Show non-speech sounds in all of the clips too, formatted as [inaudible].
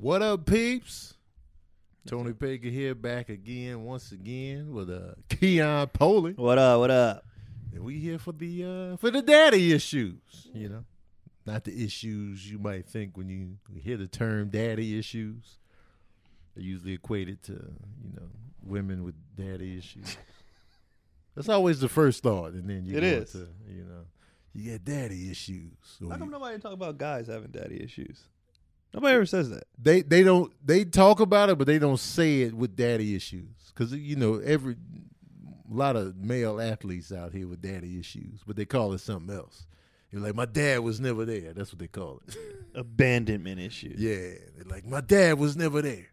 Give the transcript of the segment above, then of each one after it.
What up, peeps? Tony Baker here, back again, once again with uh, [laughs] Keon Polee, What up? What up? and we here for the uh, for the daddy issues. You know, not the issues you might think when you hear the term daddy issues. They're usually equated to you know women with daddy issues. [laughs] That's always the first thought, and then you It go is. to you know you get daddy issues. How come nobody talk about guys having daddy issues? Nobody ever says that. they they don't they talk about it, but they don't say it with daddy issues because you know every a lot of male athletes out here with daddy issues, but they call it something else. You're like, my dad was never there. That's what they call it. [laughs] Abandonment issues. yeah, they're like, my dad was never there.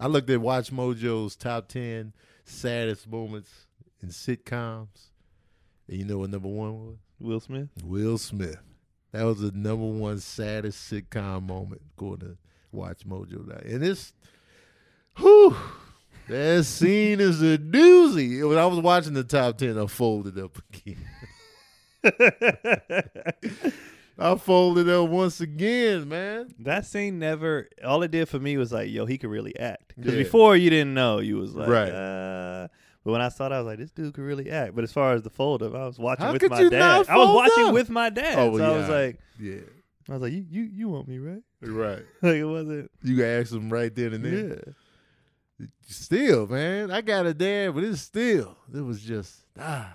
I looked at Watch Mojo's top ten saddest moments in sitcoms, and you know what number one was? Will Smith. Will Smith. That was the number one saddest sitcom moment according to Watch Mojo. And this, whew, that scene is a doozy. When I was watching the top 10, I folded up again. [laughs] I folded up once again, man. that scene never. All it did for me was like, yo, he could really act. Because Yeah. before you didn't know, you was like, Right. Uh, but when I saw it, I was like, this dude could really act. But as far as the fold up, I was watching How with my you dad. I was watching up? with my dad. Oh, so I was like, Yeah, I was like, you, you, you want me right? right. [laughs] Like it wasn't. You can ask him right then and there. Yeah. Still, man, I got a dad, but it's still, it was just, ah,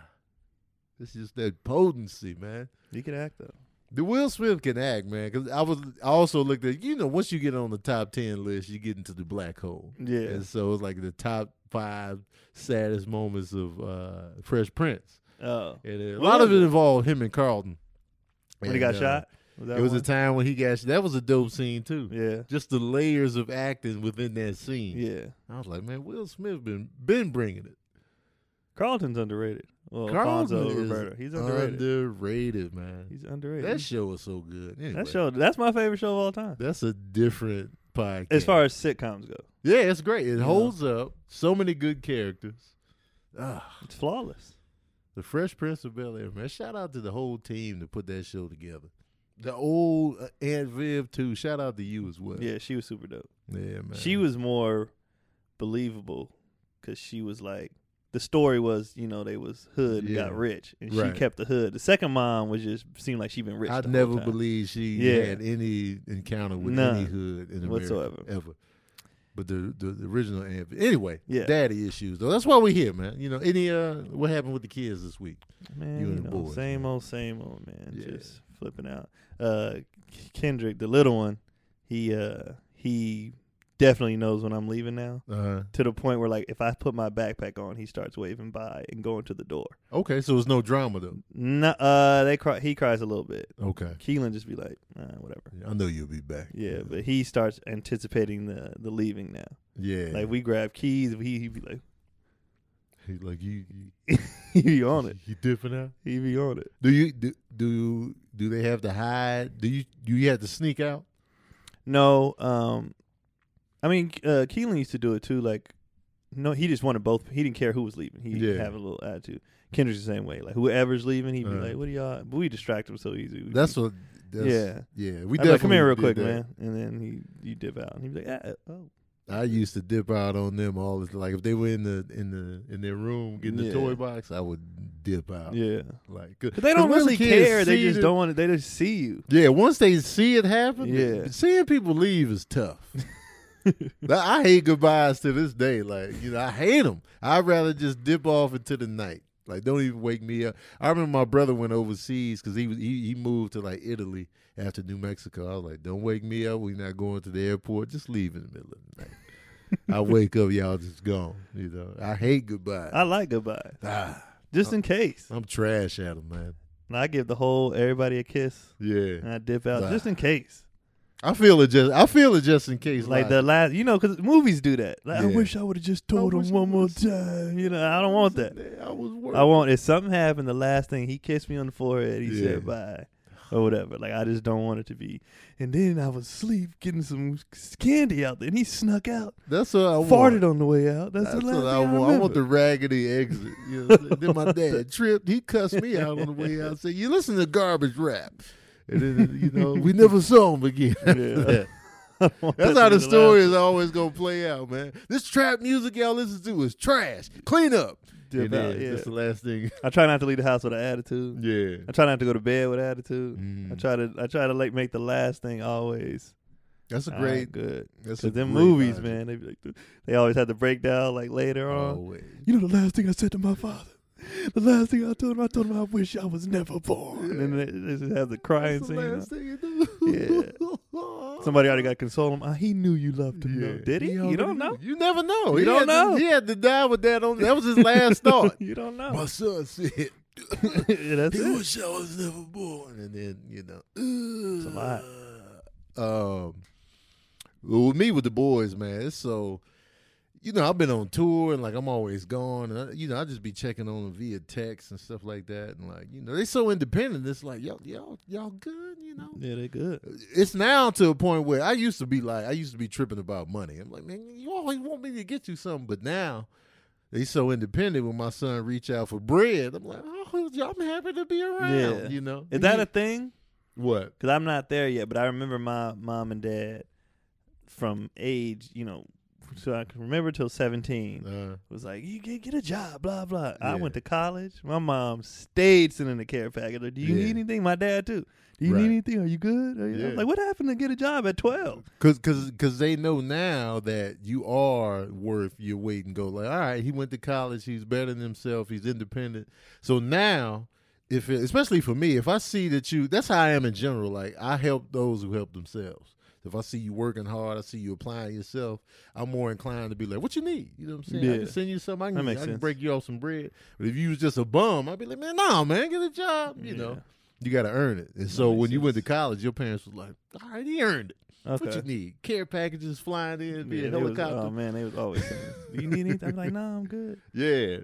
it's just that potency, man. He can act though. The Will Smith can act, man. Because I was I also looked at you know once you get on the top ten list, you get into the black hole, Yeah. and so it's like the top five saddest moments of uh, Fresh Prince, Oh. and a What lot of it it? involved him and Carlton. When he got uh, shot? that It was one? a time when he got that was a dope scene too. Yeah. Just the layers of acting within that scene. Yeah. I was like, man, Will Smith been been bringing it. Carlton's underrated. Well, Carlton Alfonso is Ribeiro. He's underrated. underrated, man. He's underrated. That show was so good. Anyway, that show. That's my favorite show of all time. That's a different podcast. As far as sitcoms go, Yeah, it's great. It Yeah. holds up. So many good characters. Ah, it's flawless. the Fresh Prince of Bel Air, man. Shout out to the whole team to put that show together. The old uh, Aunt Viv too. Shout out to you as well. Yeah, she was super dope. yeah, man. She was more believable because she was like the story was you know they was hood and Yeah. got rich and Right. she kept the hood. The second mom was just seemed like she been rich. I the never believed she Yeah. had any encounter with None any hood in America whatsoever. ever. But the, the the original Aunt Anyway, Yeah. daddy issues though. That's why we're here, man. You know, any uh, what happened with the kids this week? Man, You you, and the know, boys, same man. old, same old, man. Yeah. Just flipping out. Uh, Kendrick, the little one, he uh he definitely knows when I'm leaving now. Uh, To the point where, like, if I put my backpack on, he starts waving by and going to the door. okay, so it's no drama though. No, uh, they cry. He cries a little bit. Okay, Keelan just be like, uh, whatever. I know you'll be back. Yeah, but he starts anticipating the the leaving now. yeah, Like we grab keys, he he be like, He like you, you [laughs] he be on it. You dipping out? He be on it. Do you do do do they have to hide? Do you do you have to sneak out? No, um, I mean, uh, Keelan used to do it too. Like, no, he just wanted both. He didn't care who was leaving. He Yeah. have a little attitude. Kendrick's the same way. Like, whoever's leaving, he'd be Uh. like, "What are y'all?" But we distract him so easy. We- That's what. That's, Yeah. yeah. We I'd be like, come here real quick, that. man. And then he you dip out, and he'd be like, ah, "Oh, I used to dip out on them all. the Like if they were in the in the in their room getting the Yeah. toy box, I would dip out. yeah." Like, But they don't really care. They just don't want to. They just see you. Yeah, once they see it happen, Yeah. seeing people leave is tough. [laughs] I hate goodbyes to this day. Like, you know, I hate them. I'd rather just dip off into the night. Like, don't even wake me up. I remember my brother went overseas because he was he, he moved to like Italy after New Mexico. I was like, don't wake me up. We're not going to the airport. Just leave in the middle of the night. I [laughs] wake up, y'all just gone. You know, I hate goodbyes. I like goodbye, ah, just in case. I'm trash at them, man. And I give the whole everybody a kiss, Yeah, and I dip out Nah. just in case. I feel it just. I feel it just in case. Like the last, you know, because movies do that. Like, I wish I would have just told him one more time. You know, I don't want that. I was worried. I want if something happened, the last thing he kissed me on the forehead, he Yeah. said bye or whatever. Like I just don't want it to be. And then I was asleep getting some candy out there, and he snuck out, That's what I want. farted on the way out. That's, That's the last what I I, want. I want the raggedy exit. You know, [laughs] then my dad tripped. He cussed me out on the way out. Said, "You listen to garbage rap," and then you [laughs] know we never saw him again. [laughs] Yeah. [laughs] that. That's how the story is always gonna play out, man. This trap music y'all listen to is trash. Clean up. Then yeah. That's the last thing. I try not to leave the house with an attitude. Yeah. I try not to go to bed with attitude. I Mm. try to I try to like make the last thing always That's a great. right, good. That's a Cause them great movies, logic. man, they be like they always had to break down like later on. Always. You know the last thing I said to my father. The last thing I told him, I told him I wish I was never born. And then they, they just have the crying That's the scene. last thing [laughs] you do. Somebody already got to console him. Ah, he knew you loved him. Yeah. though. Did he? He you don't knew. know. You never know. You he don't know. To, he had to die with that on. That was his last [laughs] thought. you don't know. My son said, [laughs] Yeah, That's "He it. wish I was never born," and then you know, It's a lot. Um, well, with me with the boys, man, it's so. You know, I've been on tour and like I'm always gone. And I, you know, I just be checking on them via text and stuff like that. And like, you know, they so independent. It's like, y'all, y'all, y'all good. You know, Yeah, they good. it's now to a point where I used to be like, I used to be tripping about money. I'm like, man, you always want me to get you something, but now they so independent. When my son reach out for bread, I'm like, oh, y'all I'm happy to be around. Yeah. You know, Is that a thing? what? Because I'm not there yet, but I remember my mom and dad from age, you know, so I can remember till 17. Uh, was like, you get get a job, blah blah. I went to college. My mom stayed sending the care package. Like, Do you Yeah. need anything? My dad too. Do you Right. need anything? Are you good? Are you? Yeah. I'm like, what happened to get a job at twelve? Cause, cause, cause they know now that you are worth your weight and go like, all right, he went to college, he's better than himself, he's independent. So now, if it, especially for me, if I see that you, that's how I am in general. Like I help those who help themselves. If I see you working hard, I see you applying yourself, I'm more inclined to be like, what you need? You know what I'm saying? I can send you something. I can, I can sense. break you off some bread. But if you was just a bum, I'd be like, man, no, man, get a job. You know, you got to earn it. And so when you went to college, your parents was like, all right, he earned it. Okay. What you need? Care packages flying in, be Yeah, a they was- oh, helicopter. oh man, they was always saying, "Do you need anything?" I'm like, "No, I'm good." [laughs] yeah.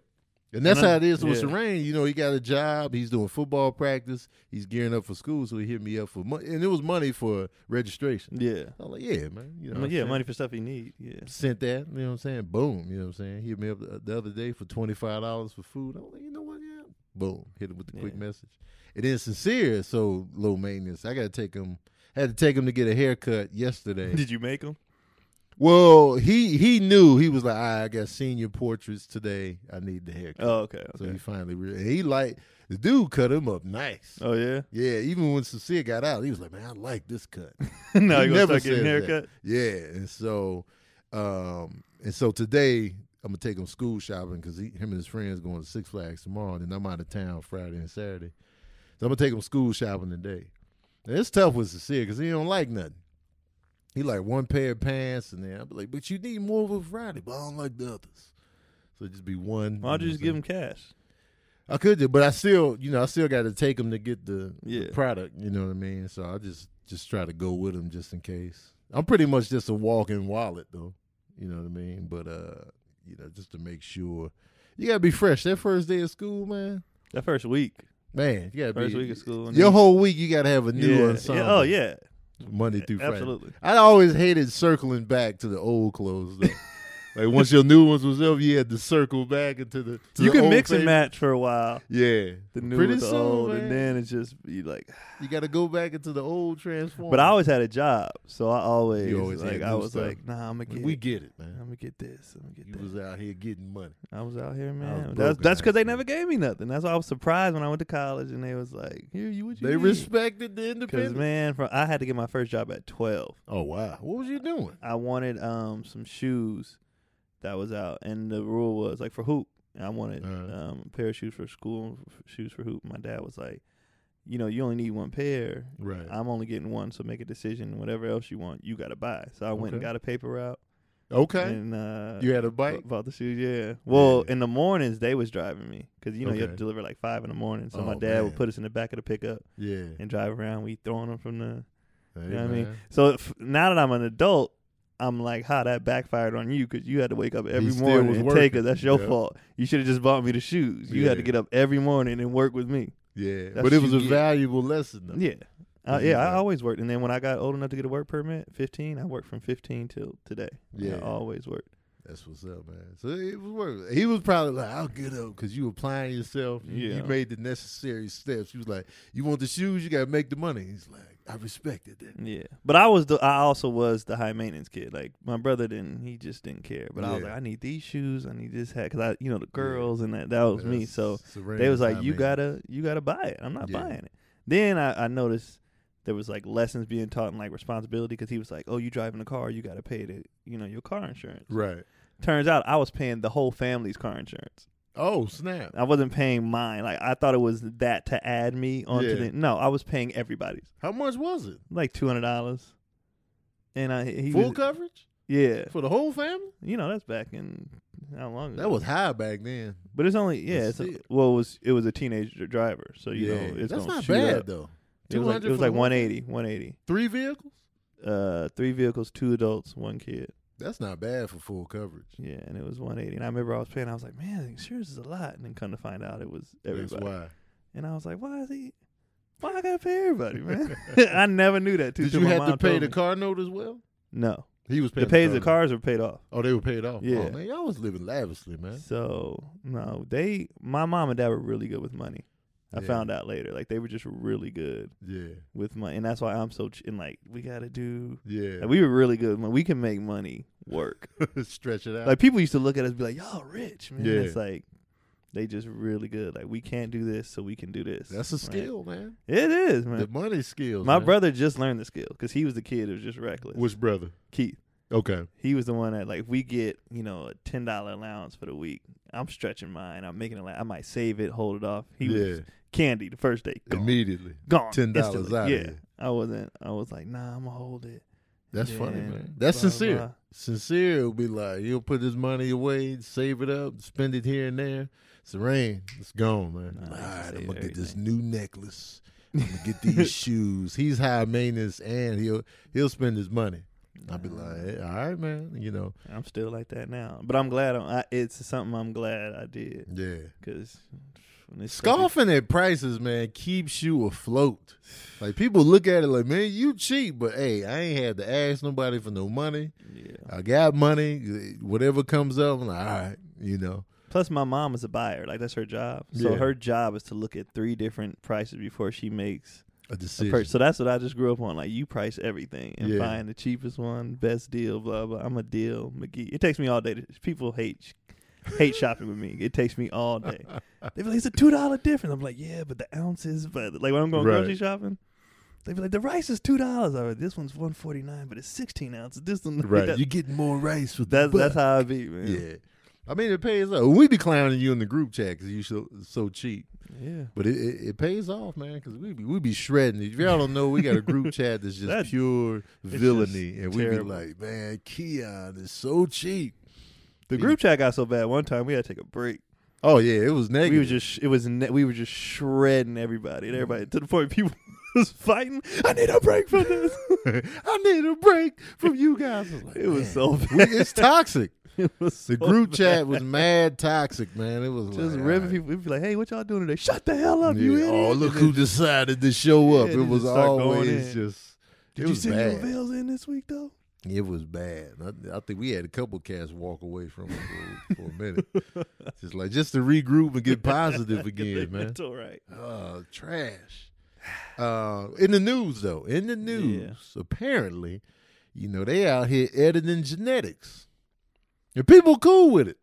And that's And I- how it is with yeah. Serene. You know, he got a job. He's doing football practice. He's gearing up for school, so he hit me up for money. And it was money for registration. Yeah, I was like, yeah, man. You know, I'm like, yeah, money for stuff he need. Yeah, Sent that. You know what I'm saying? Boom. You know what I'm saying? He hit me up the, the other day for $25 for food. I was like, you know what? Yeah. Boom. Hit him with the quick message. It is Sincere, so low maintenance. I got to take him. Had to take him to get a haircut yesterday. [laughs] did you make them? Well, he he knew he was like, "All right, I got senior portraits today. I need the haircut." Oh, okay, So he finally re- he like the dude cut him up nice. oh yeah. Yeah, even when Cecilia got out, he was like, "Man, I like this cut." [laughs] no, He you gonna never start getting says that. haircut? yeah, and so um and so today I'm gonna take him school shopping because him and his friends going to Six Flags tomorrow, and then I'm out of town Friday and Saturday. So I'm gonna take him school shopping today. And it's tough with Cecilia because he don't like nothing. He like one pair of pants, and then I'll be like, "But you need more of a variety." but I don't like the others." So just be one. Why don't you know just give him cash? I could do, but I still, you know, I still got to take him to get the, the product. You know what I mean? So I just just try to go with him just in case. I'm pretty much just a walking wallet, though. You know what I mean? But uh, you know, just to make sure you gotta be fresh. That first day of school, man, That first week, man, you gotta first be week of school. Your whole week, you gotta have a new yeah, ensemble. yeah, oh yeah, Monday through Friday. absolutely. I always hated circling back to the old clothes. Though. [laughs] like once your new ones was up, you had to circle back into the. To You the can mix and match for a while. Yeah, The new Pretty with the soon, old, man. and then it's just you like. You got to go back into the old transform. But I always had a job, so I always, You always like I was stuff. like, nah, I'm gonna get, we get it, man. I'm gonna get this, I'm gonna get You that. was out here getting money. I was out here, man. That's that's because they never gave me nothing. That's why I was surprised when I went to college and they was like, "Here, you what you They need?" respected the Because independence. man, from I had to get my first job at twelve. oh wow, what was you doing? I wanted um some shoes that was out, and the rule was like for hoop. I wanted Uh-huh. um a pair of shoes for school, shoes for hoop. My dad was like, you know, you only need one pair. Right. I'm only getting one, so make a decision. Whatever else you want, you got to buy. So I went and got a paper route. okay. And uh, you had a bike. bought the shoes. Yeah. Well, in the mornings they was driving me because you know you have to deliver like five in the morning. So my Oh, dad man. would put us in the back of the pickup Yeah. and drive around. We throwing them from the. Hey, You know what I mean? So if, now that I'm an adult, I'm like, how that backfired on you because you had to wake up every still morning and working. take it. That's your Yeah. fault. You should have just bought me the shoes. You had to get up every morning and work with me. Yeah, That's but it was a get. valuable lesson. Though. Yeah. Uh, yeah, I always worked, and then when I got old enough to get a work permit, 15, I worked from 15 till today. Yeah. I always worked. That's what's up, man. So it was worth. He was probably like, "I'll get up" because you applying yourself. Yeah. you made the necessary steps. He was like, "You want the shoes? You got to make the money." He's like, I respected that. Yeah, but I was the I also was the high maintenance kid. Like my brother didn't, he just didn't care. But I was Yeah. like, I need these shoes, I need this hat, because I, you know, the girls and that that was me. That's So Serena's they was like, high you maintenance. gotta you gotta buy it. I'm not Yeah. buying it. Then I, I noticed there was like lessons being taught and like responsibility because he was like, oh, you driving a car, you gotta pay the you know your car insurance. Right. Turns out I was paying the whole family's car insurance. Oh snap! I wasn't paying mine. Like I thought it was that to add me onto Yeah. the. No, I was paying everybody's How much was it? like two hundred dollars. And I he Full was, coverage yeah, for the whole family? you know that's back in how long? That ago? was high back then. but it's only yeah. It's a, well, it was it was a teenager driver, so you know it's that's not bad up. though. It was like, 200 it was like the 180, 180. Three vehicles? Uh, three vehicles, two adults, one kid. That's not bad for full coverage. Yeah, and it was 180. And I remember I was paying. I was like, man, insurance is a lot. And then come to find out, it was everybody. That's why. And I was like, why is he? Why I gotta pay everybody, man? [laughs] I never knew that. Too, Did you have to pay the me. car note as well? No, He was the paying pays the cars were paid off. Oh, they were paid off. Yeah. Oh, man, y'all was living lavishly, man. So no, they, my mom and dad were really good with money. I Yeah. found out later, like they were just really good Yeah, with money, and that's why I'm so. Ch- and like we gotta do. yeah. Like, we were really good. Man. We can make money work. [laughs] Stretch it out. like people used to look at us and be like, "Y'all rich, man." Yeah. It's like they just really good. Like we can't do this, so we can do this. That's a right? skill, man. It is, man. The money skills. My man. brother just learned the skill because he was the kid who was just reckless. Which brother? Keith. Okay. He was the one that like if we get you know a ten dollar allowance for the week. I'm stretching mine. I'm making it. Like, I might save it, hold it off. He yeah. was candy the first day. Gone. Immediately. Gone. $10 instantly. out Yeah. it. I wasn't. I was like, nah, I'm gonna hold it. That's Yeah, funny, man. That's blah, sincere. blah. Sincere will be like, he'll put his money away, save it up, spend it here and there. It's Serene, it's gone, man. Nah, All right, I'm gonna get this new necklace. I'm gonna get these [laughs] shoes. He's high maintenance, and he'll he'll spend his money. I'll be uh, like, all right, man. You know, I'm still like that now, but I'm glad. I'm, I, it's something I'm glad I did yeah. because Scoffing at prices, man, keeps you afloat. Like people look at it like, man, you cheap, but hey, I ain't had to ask nobody for no money. Yeah. I got money. Whatever comes up, I'm like, all right, you know. Plus, my mom is a buyer. Like that's her job. So Yeah. her job is to look at three different prices before she makes A a decision. purchase. So that's what I just grew up on. Like you price everything and Yeah. find the cheapest one, best deal, blah blah. I'm a deal McGee. It takes me all day. To, people hate hate shopping with me. It takes me all day. [laughs] They be like, it's a two dollar difference. I'm like, yeah, but the ounces, but like when I'm going Right. grocery shopping. They be like, the rice is two dollars. All right, this one's one forty nine, but it's sixteen ounces. This one, Right. that- [laughs] you getting more rice with that's that's how I be, man. Yeah. I mean, it pays off. We be clowning you in the group chat because you so so cheap, yeah. but it, it, it pays off, man. Because we be we be shredding. If y'all don't know, we got a group [laughs] chat that's just That- pure just villainy, and we be like, man, Keon is so cheap. The group chat got so bad one time we had to take a break. Oh yeah, it was negative. We was just it was ne- we were just shredding everybody and everybody to the point people [laughs] was fighting. I need a break from this. [laughs] I need a break from you guys. Was like, It was so we- it's toxic. [laughs] Was The so group bad. chat was mad toxic, man. It was just like, ripping right. people. We'd be like, "Hey, what y'all doing today? Shut the hell up, you idiot!" Oh, look who decided to show up. Yeah, it was just start going always just. Did you send bad. your veils in this week though? It was bad. I, I think we had a couple cats walk away from it for, for a minute, [laughs] just like just to regroup and get [laughs] positive again, man. All right. Oh, trash. Uh, in the news though, in the news, apparently, you know they out here editing genetics, and people cool with it.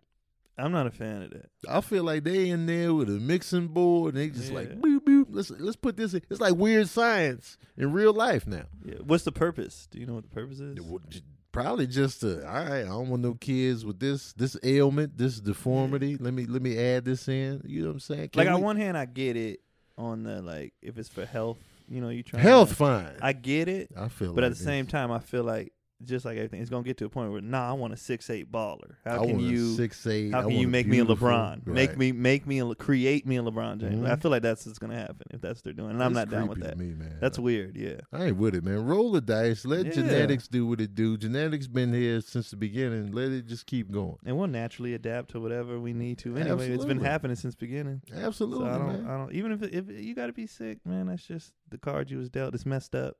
I'm not a fan of that. I feel like they in there with a mixing board and they just like Yeah. boop boop. Let's let's put this. In. It's like weird science in real life now. Yeah. What's the purpose? Do you know what the purpose is? Would Probably just to, all right. I don't want no kids with this this ailment, this deformity. Let me let me add this in. You know what I'm saying? Can Like on one hand, I get it. On the like, if it's for health, you know, you try health fine. I get it, I feel, but like at the same time, I feel like just like everything, it's gonna get to a point where nah, I want a six eight baller. How I can you? six eight? How can you make me a LeBron? Make me make me a, create me a LeBron James. Mhm. I feel like that's what's gonna happen if that's what they're doing, and I'm not down with that. Me, man. That's weird. Yeah, I ain't with it, man. Roll the dice. Let Yeah. genetics do what it do. Genetics been here since the beginning. Let it just keep going. and we'll naturally adapt to whatever we need to. Anyway, it's been happening since beginning. Absolutely, so I don't, man. I don't. Even if if you got to be sick, man, that's just the card you was dealt. It's messed up.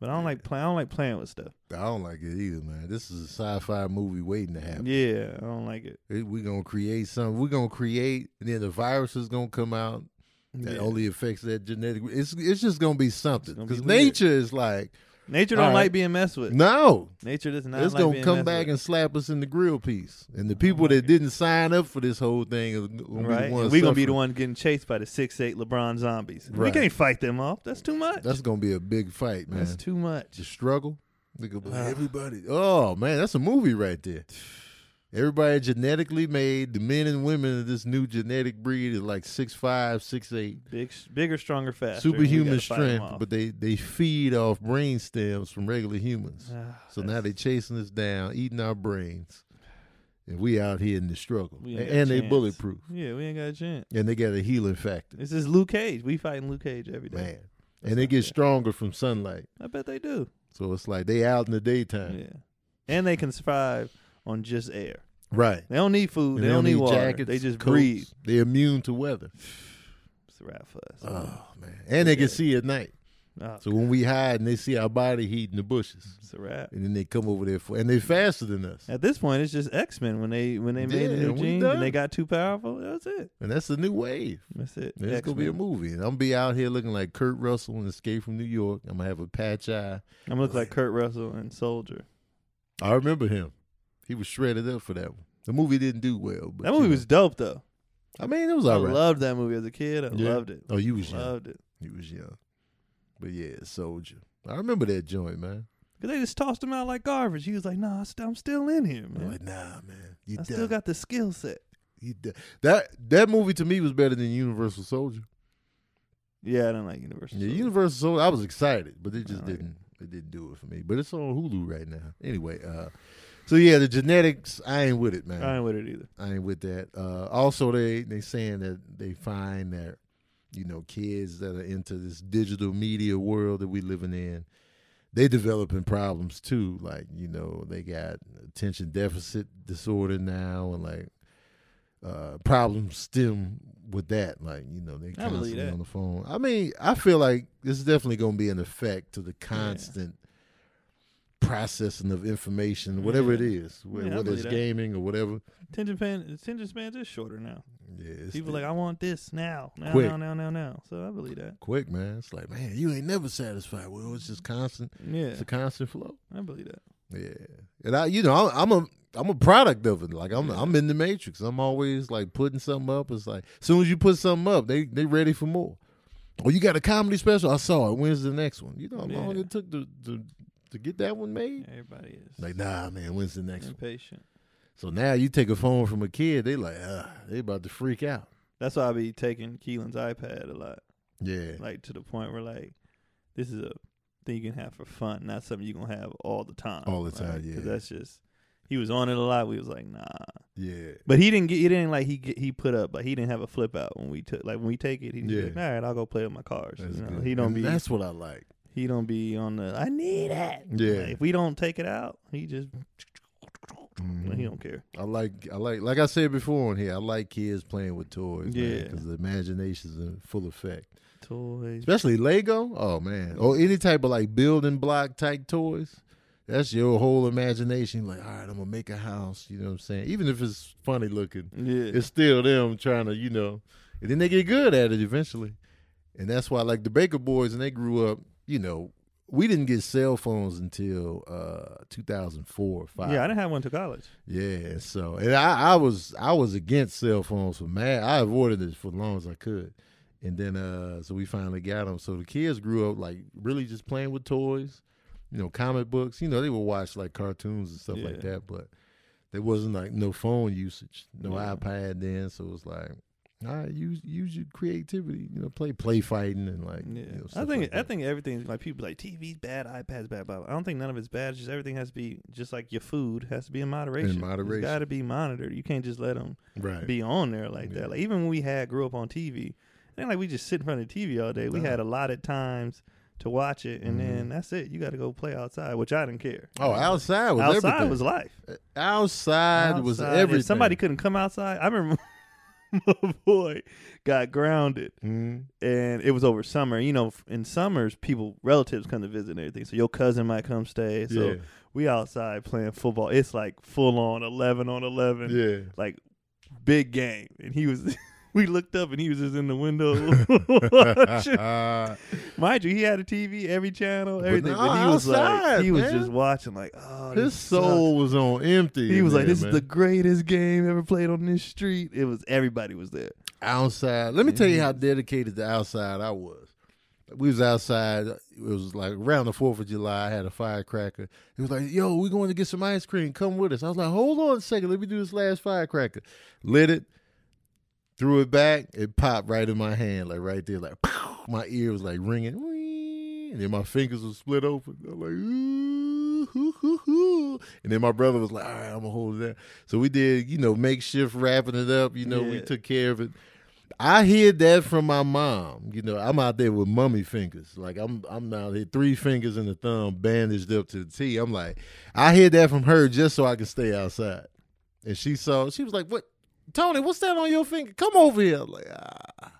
But I don't like play. I don't like playing with stuff. I don't like it either, man. This is a sci-fi movie waiting to happen. Yeah, I don't like it. We're gonna create something. We're gonna create, and then the virus is gonna come out, that Yeah. only affects that genetic. It's it's just gonna be something because nature is like Nature don't right. like being messed with. no, Nature does not. it's like gonna come back with. and slap us in the grill piece, and the people like that didn't sign up for this whole thing are gonna be right. the ones And we gonna be the one getting chased by the six eight LeBron zombies. We can't fight them off. That's too much. That's gonna be a big fight, man. That's too much. the struggle. Ah. everybody. Oh man, that's a movie right there. Everybody genetically made. The men and women of this new genetic breed is like six five, six eight, Big, bigger, stronger, faster. superhuman gotta fight 'em strength. But they they feed off brain stems from regular humans. Ah, So now they're chasing us down, eating our brains, and we out here in the struggle. And, ain't got a they bulletproof, yeah, we ain't got a chance. and they got a healing factor, This is Luke Cage. We fighting Luke Cage every day. man. That's And they get fair. stronger from sunlight. I bet they do. So it's like they out in the daytime, Yeah, and they can survive on just air. right? They don't need food. And they, don't need water. jackets, they just coats. breathe. They're immune to weather. [sighs] It's a wrap for us. Oh man, and they can see at night. Oh, So when we hide and they see our body heat in the bushes, it's a wrap. and then they come over there for, and they're faster than us. At this point, it's just X Men when they when they made the new genes and they got too powerful. That's it. And that's the new wave. That's it. It's gonna be a movie, and I'm gonna be out here looking like Kurt Russell in Escape from New York. I'm gonna have a patch eye. I'm gonna look like Kurt Russell and Soldier. I remember him. He was shredded up for that one. The movie didn't do well, but That you movie know. was dope though. I mean, it was I right. loved that movie as a kid. I Yeah. loved it. Oh, you was young. I loved it. You was young. But yeah, Soldier. I remember that joint, man. Cause they just tossed him out like garbage. He was like, "Nah, I'm still in here, man. like, nah, man. You I done. still got the skill set." That that movie to me was better than Universal Soldier. Yeah, I don't like Universal. Yeah, Soldier. Universal Soldier. I was excited, but it just didn't. It didn't do it for me. But it's on Hulu right now. Anyway, uh, so yeah, the genetics. I ain't with it, man. I ain't with it either. I ain't with that. Uh, also, they they saying that they find that you know kids that are into this digital media world that we living in, they developing problems too. Like you know they got attention deficit disorder now, and like uh, problems stem with that. Like you know they constantly on the phone. I mean, I feel like this is definitely going to be an effect to the constant. Processing of information, whatever it Yeah. is, wh- Yeah, whether it's that. gaming or whatever. Attention span, attention spans is shorter now. Yeah, People the- like, I want this now, now, Quick. now, now, now, now. So I believe that. quick, man. It's like, man, you ain't never satisfied. Well, it's just constant. Yeah, It's a constant flow. I believe that. Yeah, and I, you know, I'm, I'm a, I'm a product of it. Like I'm, I'm in the matrix. I'm always like putting something up. It's like, as soon as you put something up, they, they ready for more. Oh, you got a comedy special? I saw it. When's the next one? You know how long Yeah. it took to, to, to get that one made? Everybody is Like, nah, man. When's the next one? impatient. So now you take a phone from a kid, they like, ah, they about to freak out. That's why I be taking Keelan's iPad a lot, Yeah, like to the point where like, this is a thing you can have for fun, not something you gonna have all the time. All the time, Like, 'cause yeah. that's just. He was on it a lot. We was like, nah. yeah. But he didn't get. He didn't like. He get, he put up, but he didn't have a flip out when we took. Like when we take it, he's Yeah. like, all right, I'll go play with my cars. You know. He don't And be. That's what I like. He don't be on the. I need it. Yeah. Like, if we don't take it out, he just. Mhm. He don't care. I like I like like I said before on here. I like kids playing with toys. Yeah. because the imagination's in full effect. Toys. Especially Lego. Oh man, or any type of like building block type toys. That's your whole imagination. Like, all right, I'm gonna make a house. You know what I'm saying? Even if it's funny looking, Yeah. it's still them trying to, you know. And then they get good at it eventually. And that's why, like the Baker Boys, and they grew up. You know, we didn't get cell phones until uh 2004 five. yeah, I didn't have one to college. Yeah, so and I, I was I was against cell phones for mad. I avoided it for as long as I could, and then uh, so we finally got them. So the kids grew up like really just playing with toys, you know, comic books. You know, they would watch like cartoons and stuff like that, but there wasn't like no phone usage, no Yeah. iPad then. So it was like, right, use use your creativity. You know, play play fighting and like Yeah, you know, I think like I think everything like people like TV's bad, iPad's bad, blah, blah. I don't think none of it's bad. It's just everything has to be just like your food has to be in moderation. moderation. Got to be monitored. You can't just let them right. be on there like Yeah. that. Like even when we had grew up on TV, it ain't like we just sit in front of the TV all day. We No. had of times to watch it, and Mhm. then that's it. You got to go play outside, which I didn't care. Oh, outside was outside everything. was life. outside, was Outside, if everything. somebody couldn't come outside. I remember my boy got grounded Mhm. and it was over summer. You know, in summers, people relatives come to visit and everything. So your cousin might come stay. So yeah, we outside playing football. It's like full on eleven on eleven, yeah. like big game. And he was [laughs] we looked up and he was just in the window. Uh, [laughs] Mind you, he had a TV, every channel, everything. But, he was outside, like, he was just watching, like, oh, his this sucks. soul was on empty. He was like, "This man. is the greatest game ever played on this street." It was everybody was there. outside. Let me tell you how dedicated to outside I was. We was outside. It was like around the Fourth of July. I had a firecracker. He was like, "Yo, we going to get some ice cream. Come with us." I was like, "Hold on a second. Let me do this last firecracker." Lit it, threw it back. It popped right in my hand, like right there. Like pow. [laughs] my ear was like ringing, and then my fingers were split open. I'm like, ooh, hoo, hoo, hoo. and then my brother was like, "All right, I'm gonna hold it there." So we did, you know, makeshift wrapping it up. You know, we took care of it. I hear that from my mom. You know, I'm out there with mummy fingers. Like I'm I'm out here three fingers and the thumb bandaged up to the T. I'm like, I hear that from her just so I can stay outside. And she saw she was like, What Tony, what's that on your finger? Come over here. I'm like, ah,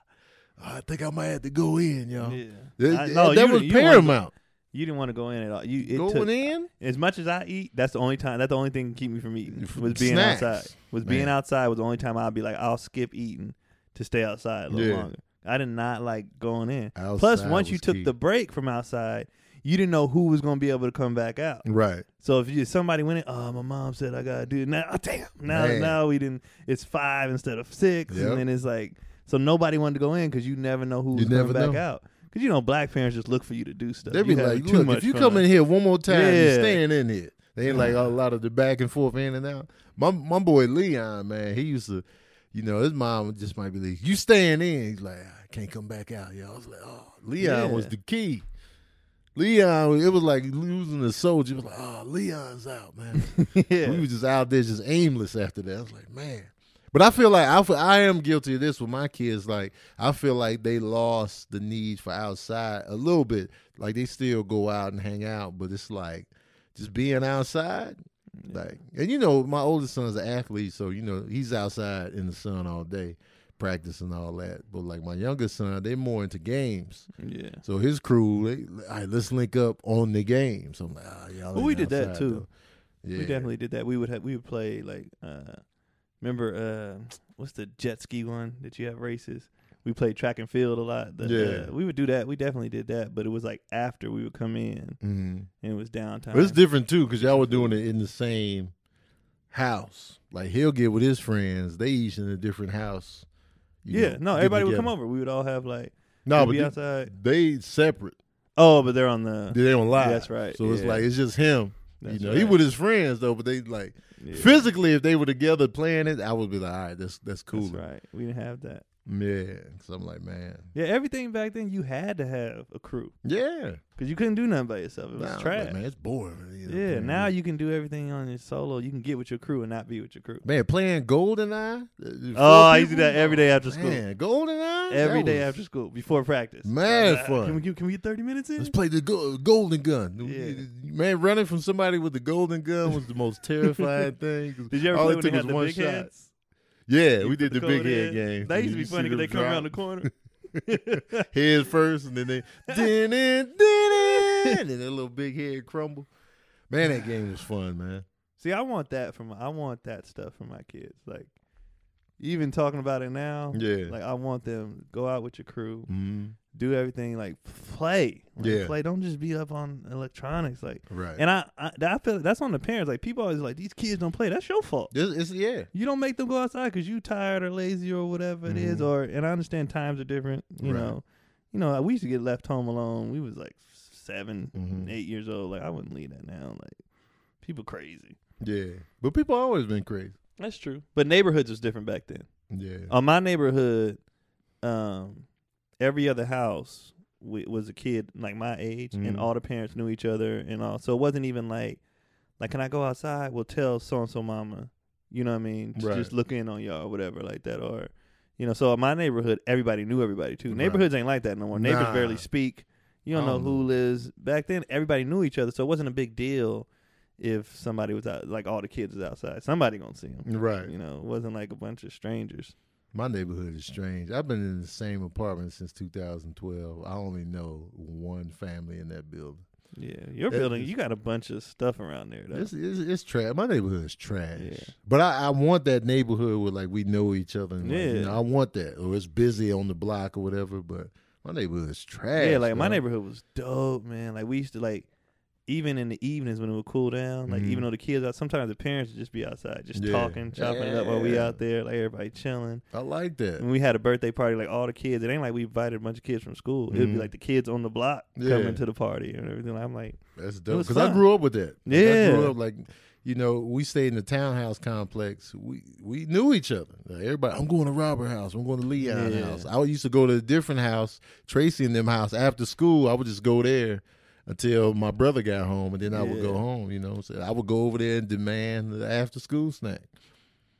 I think I might have to go in, y'all. Yeah, That, I- no, that was paramount. You didn't want to go in at all. You it Going took, in? as much as I eat. That's the only time. That's the only thing to keep me from eating. Was being Snacks. outside. Was being outside was the only time I'd be like, I'll skip eating to stay outside a little Yeah. longer. I did not like going in. Outside Plus, once you took key. the break from outside, you didn't know who was going to be able to come back out. Right. So if you somebody went in, oh my mom said I gotta do it now. Oh, damn, now Man. now we didn't. It's five instead of six, Yep. and then it's like so nobody wanted to go in because you never know who You was coming back know. out. Because you know black parents just look for you to do stuff. They be like, too look, much if you fun. come in here one more time, you're staying in here. They ain't like a [laughs] lot of the back and forth in and out. My my boy Leon, man, he used to, you know, his mom just might be like, you staying in. He's like, I can't come back out. Yo, I was like, oh, Leon was the key. Leon, it was like losing a soldier. It was like, oh, Leon's out, man. yeah. [laughs] We was just out there just aimless after that. I was like, man. But I feel like I, feel, I am guilty of this with my kids. Like I feel like they lost the need for outside a little bit. Like they still go out and hang out, but it's like just being outside. Like and you know, my oldest son's an athlete, so you know he's outside in the sun all day, practicing all that. But like my youngest son, they more into games. yeah. So his crew, they, all right, let's link up on the games. So I'm like, ah, y'all. Well, we did that, too. Yeah. We definitely did that. We would have we would play like uh remember uh what's the jet ski one that you have races? We played track and field a lot. The, Yeah. uh, we would do that. We definitely did that, but it was like after we would come in Mhm. and it was downtime. But it's different too because y'all were doing it in the same house. Like he'll get with his friends. They each in a different house. Yeah, know, no, everybody would come over. We would all have like No, but be they, outside. they separate. Oh, but they're on the They don't lie. That's right, So it's like it's just him. That's you know, he with his friends though, but they like yeah, physically if they were together playing it, I would be like, all right, that's that's cool. That's right. We didn't have that. Yeah, because I'm like, man, Yeah, everything back then you had to have a crew yeah. because you couldn't do nothing by yourself. It was Nah, like, trash. man, it's boring. you know, yeah, playing now you can do everything on your solo. You can get with your crew and not be with your crew. man playing Goldeneye. Oh, I used to do that every day after school. Man, Goldeneye Every That day after school before practice. Mad Uh, fun. Can we get, can we get thirty minutes in? Let's play the go- golden gun. Yeah. Man, running from somebody with the golden gun was the most [laughs] terrifying thing. Did you ever all play when they had was the one big shot. heads? Yeah, You we did the, code big head in? game. That used to be funny because they come around the corner. [laughs] head first, and then they din it, din it, and then that little big head crumble. Man, that game was fun, man. See, I want that from I want that stuff for my kids. Like even talking about it now, Yeah. like I want them go out with your crew, mm do everything like play. Like, Yeah. play. Don't just be up on electronics. Like, Right. and I, I, I feel that's on the parents. Like people always like these kids don't play. That's your fault. This it's yeah. You don't make them go outside because you tired or lazy or whatever it is. Mhm. Or and I understand times are different. You Right. know, you know we used to get left home alone. We was like 7 Mhm. eight years old. Like I wouldn't leave that now. Like people crazy. Yeah. But people always been crazy. That's true. But neighborhoods was different back then. Yeah. On my neighborhood, um, every other house w- was a kid like my age, and Mhm. all the parents knew each other, and all. So it wasn't even like, like, can I go outside? Well, tell so and so mama. You know what I mean? Right. Just look in on y'all or whatever like that, or you know. So in my neighborhood, everybody knew everybody too. Right. Neighborhoods ain't like that no more. Neighbors barely speak. You don't I know don't who know. lives. Back then, everybody knew each other, so it wasn't a big deal if somebody was out. Like all the kids was outside, somebody gonna see them. Right. You know, it wasn't like a bunch of strangers. My neighborhood is strange. I've been in the same apartment since 2012. I only know one family in that building. Yeah, your That building, is- you got a bunch of stuff around there. Though. It's it's, it's trash. My neighborhood is trash. Yeah. But I, I want that neighborhood where like we know each other. And, like, you Yeah. know, I want that. Or it's busy on the block or whatever. But my neighborhood is trash. yeah, like my neighborhood was dope, man. Like we used to like, even in the evenings when it would cool down, like Mhm. even though the kids out, sometimes the parents would just be outside, just Yeah. talking, chopping it up while we out there, like everybody chilling. I like that. When we had a birthday party, like all the kids, it ain't like we invited a bunch of kids from school. It would be like the kids on the block Yeah. coming to the party and everything. I'm like, That's dope. Because I grew up with that. Like, I Yeah. grew up like, you know, we stayed in the townhouse complex. We we knew each other. Like, everybody, I'm going to Robert House. I'm going to Leon Yeah. House. I used to go to a different house, Tracy and them house. After school, I would just go there until my brother got home, and then I would go home. You know, so I would go over there and demand the after school snack.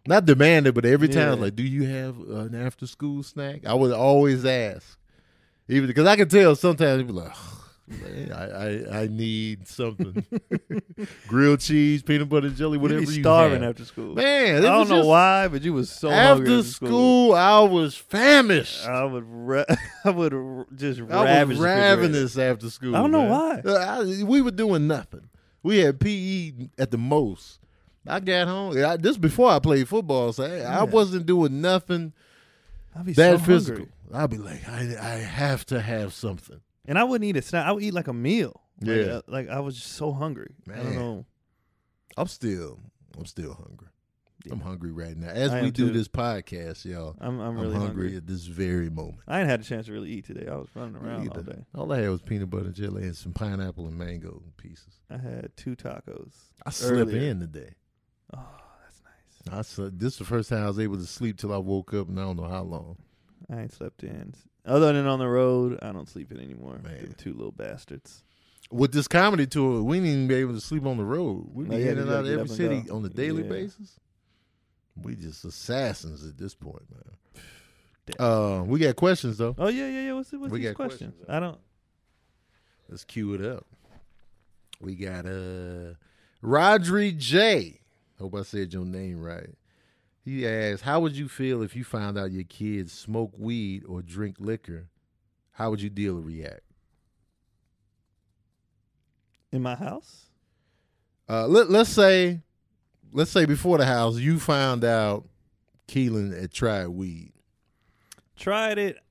Not demand it, but every time, like, do you have an after school snack? I would always ask, even because I could tell sometimes be like. Man, I, I I need something. [laughs] Grilled cheese, peanut butter and jelly, whatever you starving after school. Man, I don't know just- why, but you was so hungry After school, I was famished. I would, ra- [laughs] I would r- just I was ravenous after school. I don't know man. why. Uh, I- we were doing nothing. We had PE at the most. I got home. I, this before I played football, so I, I wasn't doing nothing that so physical. hungry. I'd be like, I, I have to have something. And I wouldn't eat a snack. I would eat like a meal. Like, Yeah. uh, like I was just so hungry. I don't know. I'm still, I'm still hungry. I'm hungry right now. As I we do too. this podcast, y'all, I'm I'm I'm, really hungry, hungry. at this very moment. I ain't had a chance to really eat today. I was running around all day. All I had was peanut butter and jelly and some pineapple and mango pieces. I had two tacos. I slept Earlier. in today. Oh, that's nice. I slept, this is the first time I was able to sleep till I woke up, and I don't know how long. I ain't slept in. Other than on the road, I don't sleep in anymore. Man. Them two little bastards. With this comedy tour, we didn't even be able to sleep on the road. We be in and out of every city on a daily Yeah. basis. We just assassins at this point, man. [sighs] Uh, we got questions though. Oh yeah, yeah, yeah. What's, what's We these got questions? questions, I don't. Let's cue it up. We got uh Rodri J. Hope I said your name right. He asked, "How would you feel if you found out your kids smoke weed or drink liquor? How would you deal or react?" In my house? Uh, let Let's say, let's say before the house, you found out Keelan had tried weed. Tried it.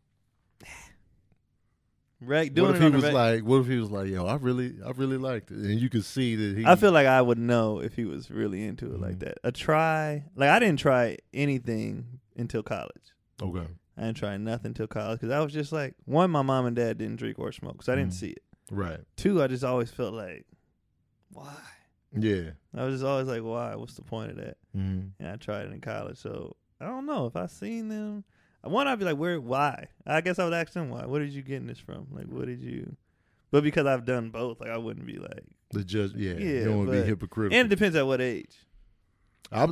Right, doing what if he was like? What if he was like, "Yo, I really, I really liked it," and you could see that he. I feel like I would know if he was really into it like Mhm. that. A try, like I didn't try anything until college. okay, I didn't try nothing until college because I was just like, one, my mom and dad didn't drink or smoke, so I didn't Mhm. see it. right, Two, I just always felt like, why? yeah. I was just always like, why? What's the point of that? Mm-hmm. And I tried it in college, so I don't know if I seen them. One, I'd be like, where? Why? I guess I would ask them why. Where did you getting this from? Like, what did you? But because I've done both, like I wouldn't be like. The judge, yeah, Yeah, you don't want to be hypocritical. And it depends at what age. I,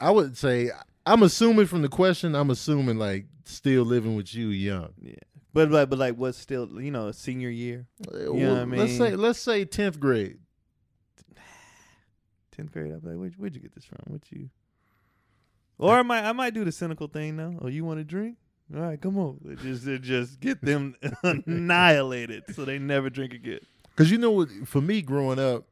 I would say I'm assuming from the question, I'm assuming like still living with you young. Yeah, but like, but like, what's still you know a senior year, uh, know what I Let's say let's say tenth grade. tenth grade? I'd be like, where'd, where'd you get this from? What you? Or I might I might do the cynical thing now. Oh, you want to drink? All right, come on. It just it just get them [laughs] annihilated so they never drink again. Because you know what? For me, growing up,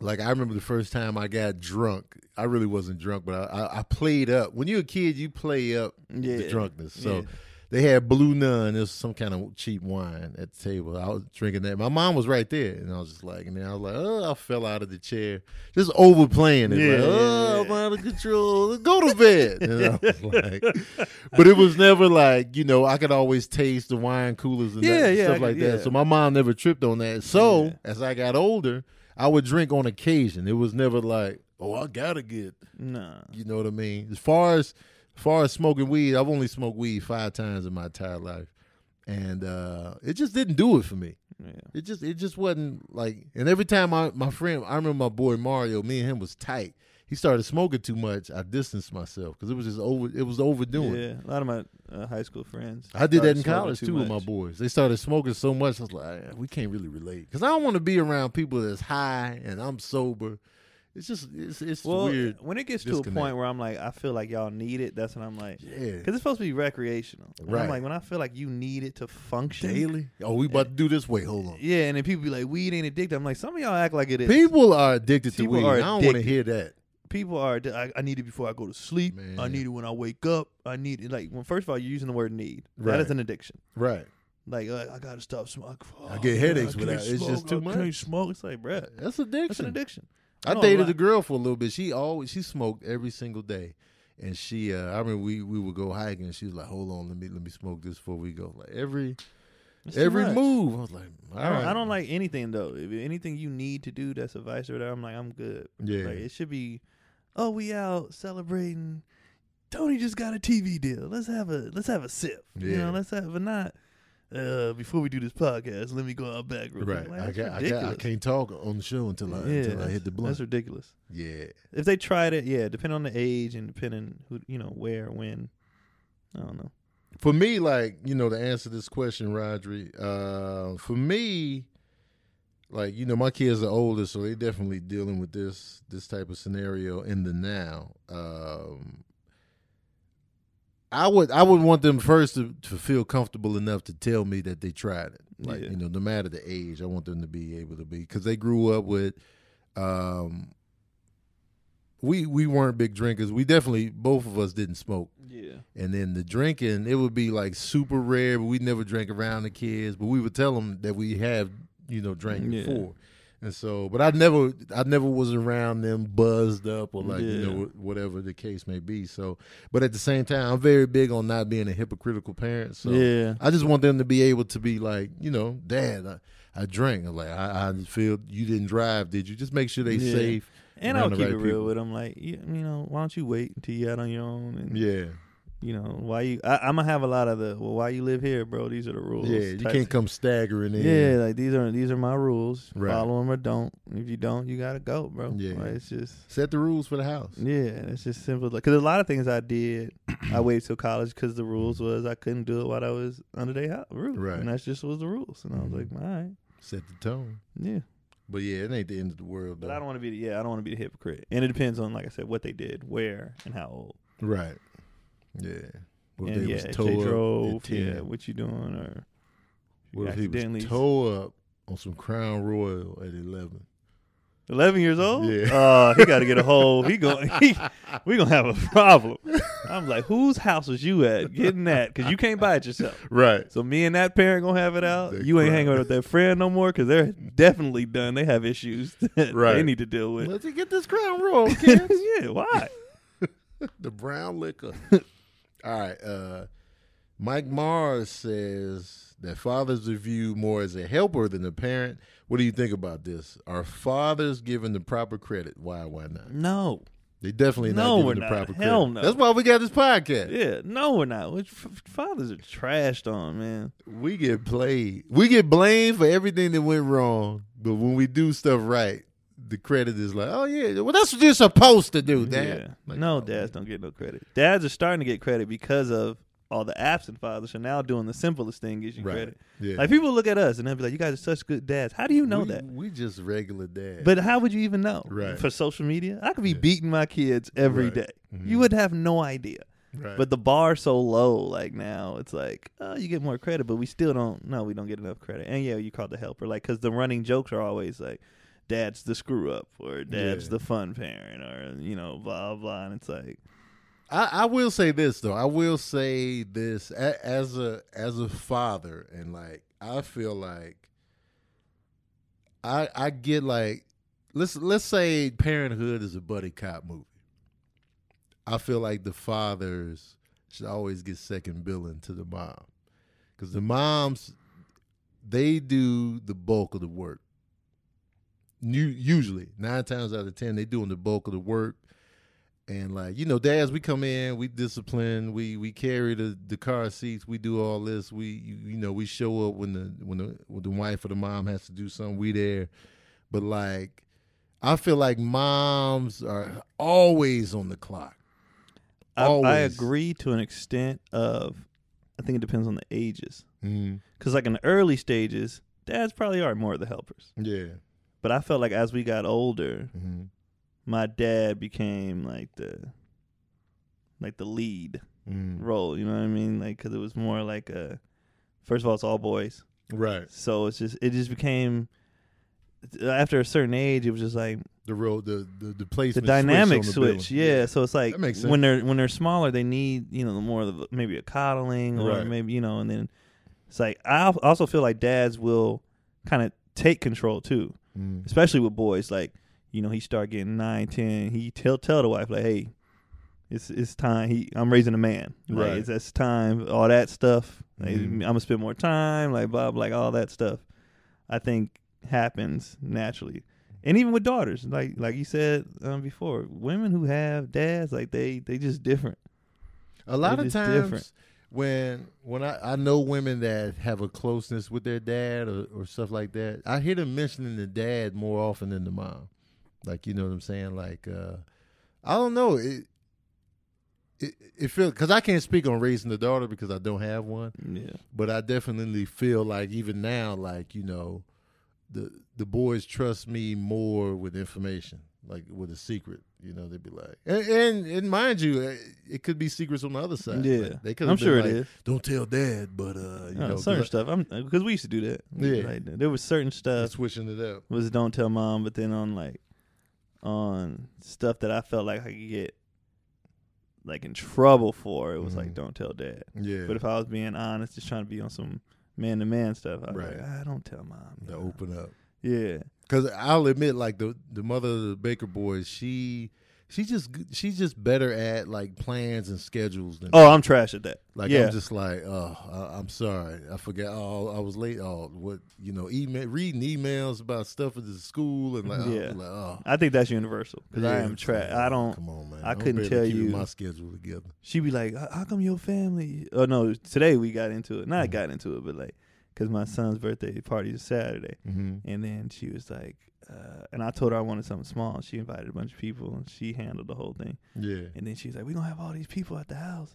like I remember the first time I got drunk. I really wasn't drunk, but I, I, I played up. When you're a kid, you play up Yeah, the drunkenness. So yeah. They had Blue Nun. It was some kind of cheap wine at the table. I was drinking that. My mom was right there, and I was just like, and then I was like, oh, I fell out of the chair, just overplaying it. Yeah, like, oh, yeah, I'm out of control. Go to bed. And I was [laughs] like, but it was never like you know I could always taste the wine coolers and Yeah, that, yeah, stuff I like that. So my mom never tripped on that. So as I got older, I would drink on occasion. It was never like, oh, I gotta get. Nah. You know what I mean? As far as as far as smoking weed, I've only smoked weed five times in my entire life, and uh, it just didn't do it for me. Yeah. It just it just wasn't like. And every time I my friend, I remember my boy Mario. Me and him was tight. He started smoking too much. I distanced myself because it was just over. It was overdoing. Yeah, a lot of my uh, high school friends. I did that in college too too with my boys. They started smoking so much. I was like, "Ah, we can't really relate because I don't want to be around people that's high and I'm sober. It's just it's it's well, weird. when it gets to a point where I'm like, I feel like y'all need it. That's when I'm like, Yeah, because it's supposed to be recreational. And Right. I'm like, when I feel like you need it to function daily. Oh, we about to do this. Wait, hold on. Yeah, and then people be like, weed ain't addicted. I'm like, some of y'all act like it is. People are addicted to weed. I don't want to hear that. people are I, I need it before I go to sleep. Man. I need it when I wake up. I need it like when first of all you're using the word need. That Right. is an addiction. Right. Like uh, I gotta stop smoking. I get headaches with can't that. It's just too I much. Can't smoke. It's like, bruh, That's addiction. that's an addiction. I a dated a girl for a little bit. She always she smoked every single day, and she uh, I remember we we would go hiking. and She was like, "Hold on, let me let me smoke this before we go." Like every It's every move, I was like, "All I don't, right." I don't like anything though. If anything you need to do that's a vice or whatever, I'm like, I'm good. Yeah, Like it should be, oh, we out celebrating. Tony just got a TV deal. Let's have a let's have a sip. You Yeah. know, let's have a not. Uh, before we do this podcast, let me go out back. Real right. quick. Like, I, got, I, got, I can't talk on the show until I yeah, until I hit the blunt. That's ridiculous. Yeah, If they tried it, yeah, depending on the age and depending who you know where when. I don't know. for me, like you know, to answer this question, Rodri. Uh, for me, like you know, my kids are older, so they definitely dealing with this this type of scenario in the now. Um, I would I would want them first to, to feel comfortable enough to tell me that they tried it. Like Yeah. you know, no matter the age, I want them to be able to be because they grew up with. Um, we we weren't big drinkers. We definitely both of us didn't smoke. Yeah. And then the drinking, it would be like super rare, but we never drank around the kids. But we would tell them that we have, you know, drank Yeah. before. And so, but I never, I never was around them buzzed up or like, you know, whatever the case may be. So, but at the same time, I'm very big on not being a hypocritical parent. So, yeah. I just want them to be able to be like, you know, Dad, I, I drank. I'm like, I, I feel you didn't drive, did you? Just make sure they Yeah. safe. And I'll keep right it real with them. Like, you, you know, why don't you wait until you're out on your own? And Yeah, you know, why you? I, I'm gonna have a lot of the. Well, why you live here, bro? These are the rules. yeah. You can't come staggering in. Yeah, like these are these are my rules. Right. Follow them or don't. If you don't, you gotta go, bro. Yeah. Like, it's just Set the rules for the house. yeah, it's just simple. Because a lot of things I did, I waited till college because the rules was I couldn't do it while I was under their house roof, Right. and that's just was the rules. And I was Mhm. like, all right, Set the tone. yeah. But yeah, it ain't the end of the world. But. I don't want to be the yeah, I don't want to be the hypocrite. And it depends on like I said, what they did, where, and how old. Right. Yeah. What if and they yeah, was if toe they drove, at 10? yeah, what you doing, or What if he was toe up on some Crown Royal at 11? Eleven years old? Yeah. Uh, he got to get a whole. He going. [laughs] He, we gonna have a problem. I'm like, whose house was you at getting that? Because you can't buy it yourself. Right. So me and that parent gonna have it out. They you ain't cry. hanging out with that friend no more because they're definitely done. They have issues [laughs] that they need to deal with. Let's get this Crown Royal, kids. [laughs] yeah, why? the brown liquor. All right. Uh, Mike Mars says that fathers are viewed more as a helper than a parent. What do you think about this? Are fathers given the proper credit? Why? Why not? No. They definitely No, not we're given the not. proper Hell credit. no. That's why we got this podcast. Yeah, no, we're not. Fathers are trashed on, man. We get played. We get blamed for everything that went wrong, but when we do stuff right, the credit is like, oh yeah, well that's what you're supposed to do, Dad. Yeah. Like, no, oh, dads don't get no credit. Dads are starting to get credit because of all the absent fathers are now doing the simplest thing gives you Right. credit. Yeah. Like people look at us and they'll be like, "You guys are such good dads." How do you know we, that? We just regular dads. But how would you even know? Right. For social media, I could be Yeah. beating my kids every Right. day. Mhm. You would have no idea. right. But the bar's so low, like now, it's like, oh, you get more credit, but we still don't. No, we don't get enough credit. And yeah, you called the helper, like, because the running jokes are always like, "Dad's the screw up," or "Dad's Yeah. the fun parent," or you know, blah blah. And it's like, I, I will say this though. I will say this a, as a as a father, and like I feel like I I get like let's let's say Parenthood is a buddy cop movie. I feel like the fathers should always get second billing to the mom because the moms they do the bulk of the work. Nu- Usually, nine times out of ten, they doing the bulk of the work. And like you know dads we come in we discipline we we carry the the car seats we do all this we you, you know we show up when the when the when the wife or the mom has to do something we there. But like i feel like moms are always on the clock. I, I agree to an extent of, I think it depends on the ages, mm-hmm. because like in the early stages, dads probably are more of the helpers. yeah But I felt like as we got older, hmm my dad became like the like the lead Mm. role. You know what I mean? Like because it was more like a first of all, it's all boys, Right. so it's just it just became after a certain age, it was just like The road, the the, the the dynamic switch. switch. building. Yeah. so it's like when they're when they're smaller, they need you know more of the, maybe a coddling or Right. maybe you know, and then it's like I also feel like dads will kind of take control too, Mm. especially with boys. Like you know, he start getting nine, ten. He he'll tell the wife like, hey. It's it's time. He I'm raising a man. Like Right. it's, it's time. All that stuff. Like, Mhm. I'm gonna spend more time. Like Bob. Like all that stuff. I think happens naturally and even with daughters like like you said um, before women who have dads like they they just different A lot It of times different. When when I, I know women that have a closeness with their dad or, or stuff like that, I hear them mentioning the dad more often than the mom. Like you know what I'm saying? Like uh, I don't know it. It, it feels because I can't speak on raising the daughter because I don't have one, yeah but I definitely feel like even now, like you know, the the boys trust me more with information, like with a secret. You know, they'd be like, and and, and mind you, eh, it could be secrets on the other side. yeah Like, they could. i'm sure like, it is Don't tell dad, but uh, you Uh, know, certain stuff i'm because we used to do that Yeah. Like, there was certain stuff switching it up. was don't tell mom but then on like on stuff that i felt like i could get like in trouble for it was like Mhm. don't tell dad Yeah, but if i was being honest just trying to be on some man-to-man stuff i Right. like i don't tell mom to open up. yeah Because I'll admit, like the the mother of the Baker boys, she she just she's just better at like plans and schedules than oh i'm trash at that Like yeah I'm just like, oh, I, I'm sorry, I forgot. Oh, I was late. Oh, what you know, email, reading emails about stuff at the school and like, Yeah. like, oh, I think that's universal because I am trash. I don't. Come on, man. I I'm couldn't tell you- my schedule together. She be like, "How come your family?" Oh no, today we got into it. Not Mhm. got into it, but like, cause my son's birthday party is Saturday, Mm-hmm. and then she was like, uh, and I told her I wanted something small. She invited a bunch of people, and she handled the whole thing. Yeah. And then she was like, "We gonna have all these people at the house."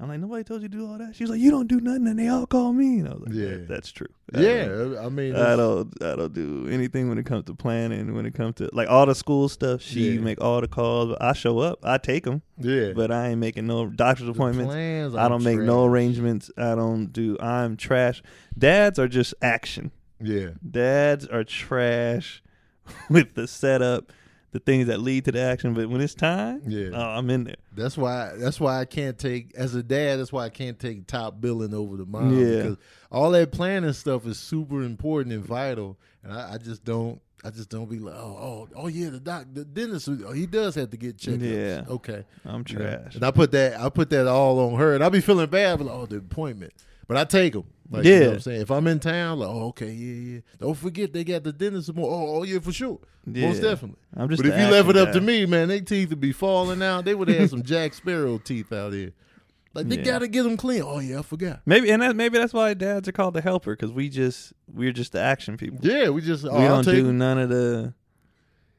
I'm like, "Nobody told you to do all that." She's like, "You don't do nothing, and they all call me." And I was like, Yeah. "Yeah, that's true." I Yeah, I mean, I don't. I don't do anything when it comes to planning. When it comes to like all the school stuff, she Yeah. make all the calls. I show up. I take them. yeah, but I ain't making no doctor's appointments. plans, I don't make no arrangements. I don't do. I'm trash. Dads are just action. Yeah, Dads are trash [laughs] with the setup, the things that lead to the action. But when it's time, yeah. oh, I'm in there. That's why. That's why I can't take as a dad. That's why I can't take top billing over the mom. Yeah. because all that planning stuff is super important and vital, and I, I just don't. I just don't be like, oh, oh, oh, yeah, the doc, the dentist, oh, he does have to get checked. Yeah. okay, I'm trash. And I put that, I put that all on her, and I be feeling bad, but like, oh, the appointment. But I take them. Like, you know Yeah. what I'm saying? If I'm in town, like, oh, okay, yeah, yeah. Don't forget they got the dentist tomorrow. Oh, oh yeah, for sure. Yeah. Most definitely. I'm just. But if you left it action up to me, man, they teeth would be falling out. They would have some [laughs] Jack Sparrow teeth out here. Like they Yeah. gotta get them clean. Oh yeah, I forgot. maybe and that, maybe that's why dads are called the helper because we just we're just the action people. Yeah, we just oh, we I'll don't do none of the.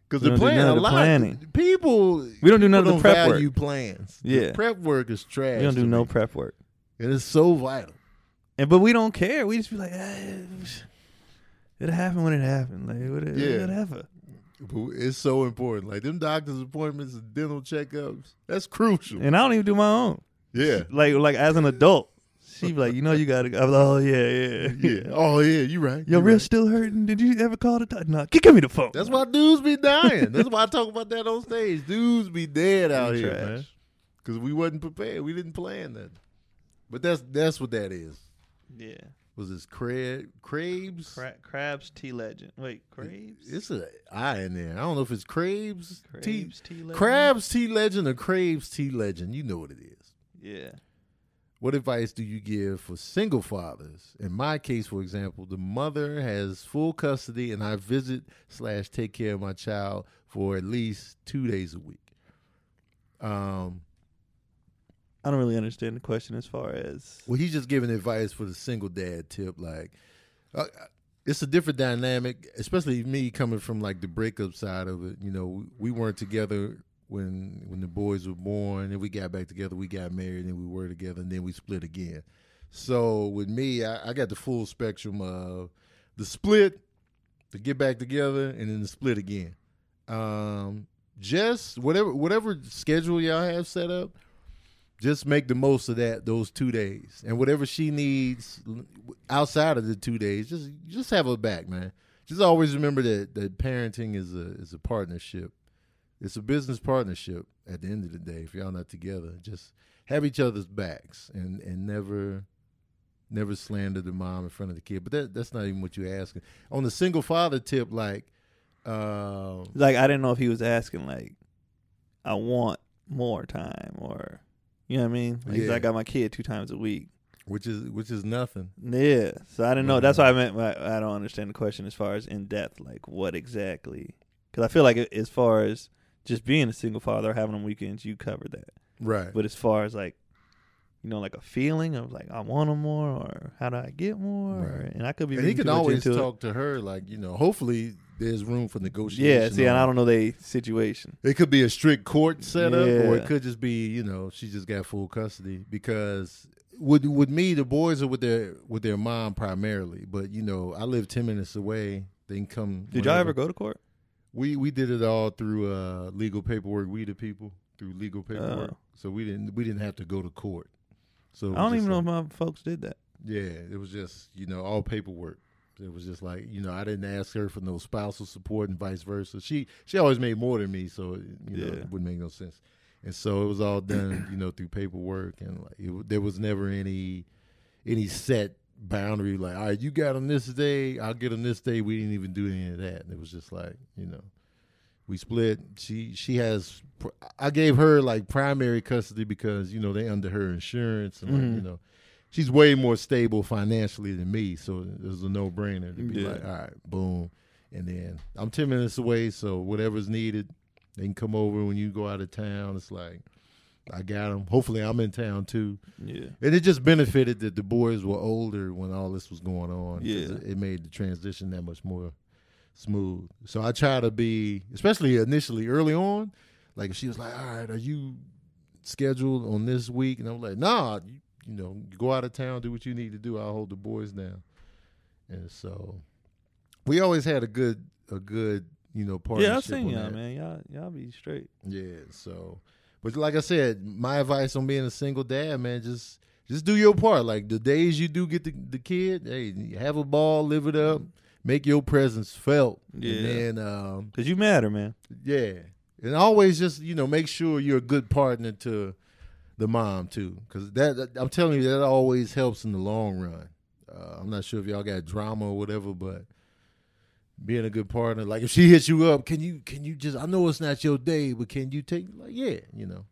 because the plan a of lot. planning. People We don't do none of the prep work. plans. The Yeah. prep work is trash. We don't do no prep work. and it's so vital. And but we don't care. We just be like, eh, it happened when it happened. Like what- Yeah. whatever. It's so important. Like them doctor's appointments and dental checkups. That's crucial. And I don't even do my own. Yeah. Like like as an adult, she be like, you know, you gotta. go. I'm like, oh yeah, yeah, Yeah. Oh yeah, you right. Your you wrist right. still hurting? Did you ever call the doctor? No, give me the phone. That's why dudes be dying. That's why I talk about that on stage. Dudes be dead out here, trash. man. Because we wasn't prepared. We didn't plan that. But that's that's what that is. Yeah. Was this crab crabes? Cra- crabs tea legend. Wait, crabs. It's an a I in there. I don't know if it's crabes, tea, crabs tea legend. crabs tea legend or crabes tea legend. You know what it is. Yeah. What advice do you give for single fathers? In my case, for example, the mother has full custody, and I visit slash take care of my child for at least two days a week. Um, I don't really understand the question as far as. well, he's just giving advice for the single dad tip. Like, uh, it's a different dynamic, especially me coming from like the breakup side of it. You know, we weren't together when when the boys were born, and we got back together. We got married, and we were together, and then we split again. So with me, I, I got the full spectrum of the split, the get back together, and then the split again. Um, just whatever whatever schedule y'all have set up, just make the most of that those two days, and whatever she needs outside of the two days, just just have her back, man. Just always remember that that parenting is a is a partnership. It's a business partnership. At the end of the day, if y'all not together, just have each other's backs and and never never slander the mom in front of the kid. But that that's not even what you're asking. On the single father tip, like. Um, Like I didn't know if he was asking like, I want more time or, you know what I mean? Like, Yeah. I got my kid two times a week. which is which is nothing. Yeah. So I didn't know. Right. That's why I meant. by- I don't understand the question as far as in depth, like what exactly. Because I feel like as far as just being a single father, having them weekends, you covered that. Right. But as far as like, you know, like a feeling of like I want them more, or how do I get more, or, Right. and I could be. and he can always into it. talk to her, like you know. Hopefully, there's room for negotiation. Yeah. See, and I don't know the situation. It could be a strict court setup, or it could just be you know she just got full custody. Because with with me, the boys are with their with their mom primarily, but you know I live ten minutes away. They can come. Did y'all ever go to court? We we did it all through uh, legal paperwork. We the people through legal paperwork, Oh. so we didn't we didn't have to go to court. So I don't even know if my folks did that. Yeah, it was just you know all paperwork. It was just like you know I didn't ask her for no spousal support and vice versa. She she always made more than me, so it, you know Yeah. it wouldn't make no sense. And so it was all done you know through paperwork and like it, there was never any any set boundary like all right you got them this day I'll get them this day. We didn't even do any of that. It was just like you know we split. She she has I gave her like primary custody because you know they under her insurance and like, Mhm. you know she's way more stable financially than me, so it was a no brainer to be Yeah. like, all right, boom, and then I'm ten minutes away, so whatever's needed, they can come over when you go out of town. It's like I got them. Hopefully, I'm in town too, Yeah. and it just benefited that the boys were older when all this was going on. Yeah. it, made the transition that much more smooth. So I try to be, especially initially early on, like if she was like, all right, are you scheduled on this week? And I'm like, nah, you, you know, go out of town, do what you need to do. I'll hold the boys down. And so we always had a good, a good, you know, partnership. Yeah, I've seen y'all, that. man. Y'all, y'all be straight. Yeah, so but like I said, my advice on being a single dad, man, just just do your part. Like the days you do get the, the kid, hey, have a ball, live it up, make your presence felt. Yeah. And then um Cause you matter, man. yeah. And always just, you know, make sure you're a good partner to the mom too. Cause that, that- I'm telling you, that always helps in the long run. Uh, I'm not sure if y'all got drama or whatever, but being a good partner, like if she hits you up, can you can you just I know it's not your day, but can you take like yeah, you know.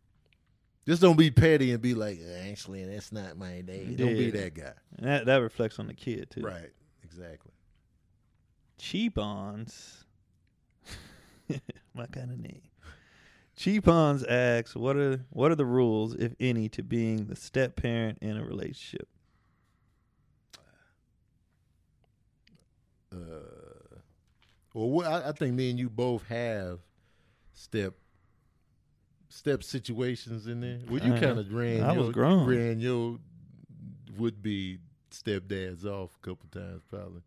Just don't be petty and be like, actually, that's not my day. Don't be that guy. And that that reflects on the kid too. Right. Exactly. Cheapons. [laughs] My kind of name. Cheapons asks, "What are what are the rules, if any, to being the step parent in a relationship?" uh well I, I think me and you both have step step situations in there well you Uh, kind of ran I your, was grown. ran your would be stepdads off a couple times probably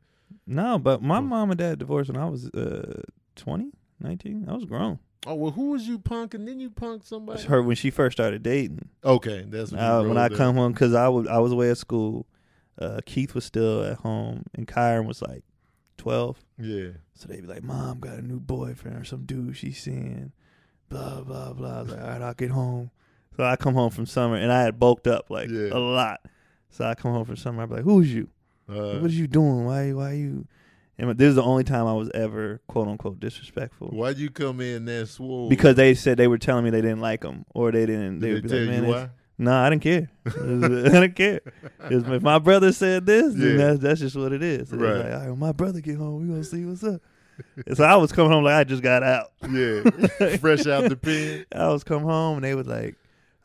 No, but my mom and dad divorced when I was uh 20, 19. I was grown. Oh well who was you punking then you punked somebody Her when she first started dating. okay that's what you Uh, when I come home, because I was I was away at school. Uh, Keith was still at home, and Kyron was like twelve. yeah So they'd be like, "Mom got a new boyfriend or some dude she's seeing." Blah blah blah. I was like, "All right, I'll get home." So I come home from summer, and I had bulked up like Yeah. a lot. So I come home from summer. I'm like, "Who's you? uh, what are you doing? Why why you?" And this is the only time I was ever quote unquote disrespectful why'd you come in there swole because they said they were telling me they didn't like him or they didn't. did They they would be tell like, "Man, you why no, I didn't care. [laughs] [laughs] I didn't care. If my brother said this, then Yeah. that's, that's just what it is. And Right. Like, all right, when my brother get home, we gonna see what's up. And so I was coming home like I just got out. [laughs] yeah fresh out the pen I was come home and they was like,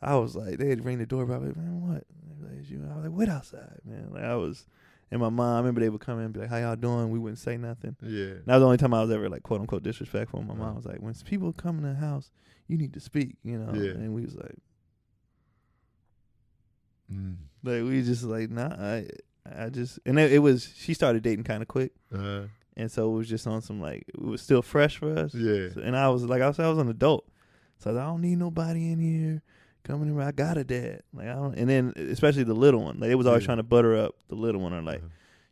I was like, they'd ring the doorbell. Like, man, what? They like, "It's you." I was like, wait outside, man. Like I was, and my mom. I remember they would come in and be like, how y'all doing? We wouldn't say nothing. yeah And that was the only time I was ever like quote unquote disrespectful. My mom was like, when people come in the house, you need to speak, you know. Yeah. And we was like. mm. Like we just like nah, I I just and it, it was she started dating kind of quick, uh, and so it was just on some like it was still fresh for us. Yeah. So- and I was like I was I was an adult, so I, was like, I don't need nobody in here coming in. I got a dad. Like I don't. And then especially the little one, like they was always Yeah. trying to butter up the little one or like. Uh-huh.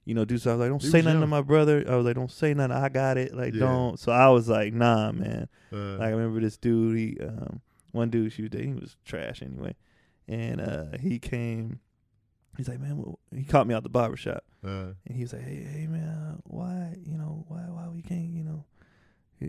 You know, do so. I was like, don't He say nothing to my brother. I was like, don't say nothing. I got it. Like, Yeah. don't. So I was like, nah, man. Uh, Like I remember this dude. He, um, one dude she was dating. He was trash anyway, and uh, he came. He's like, man, well, he caught me out the barber shop, uh, and he was like, hey, hey, man, why, you know, why, why we can't, you know.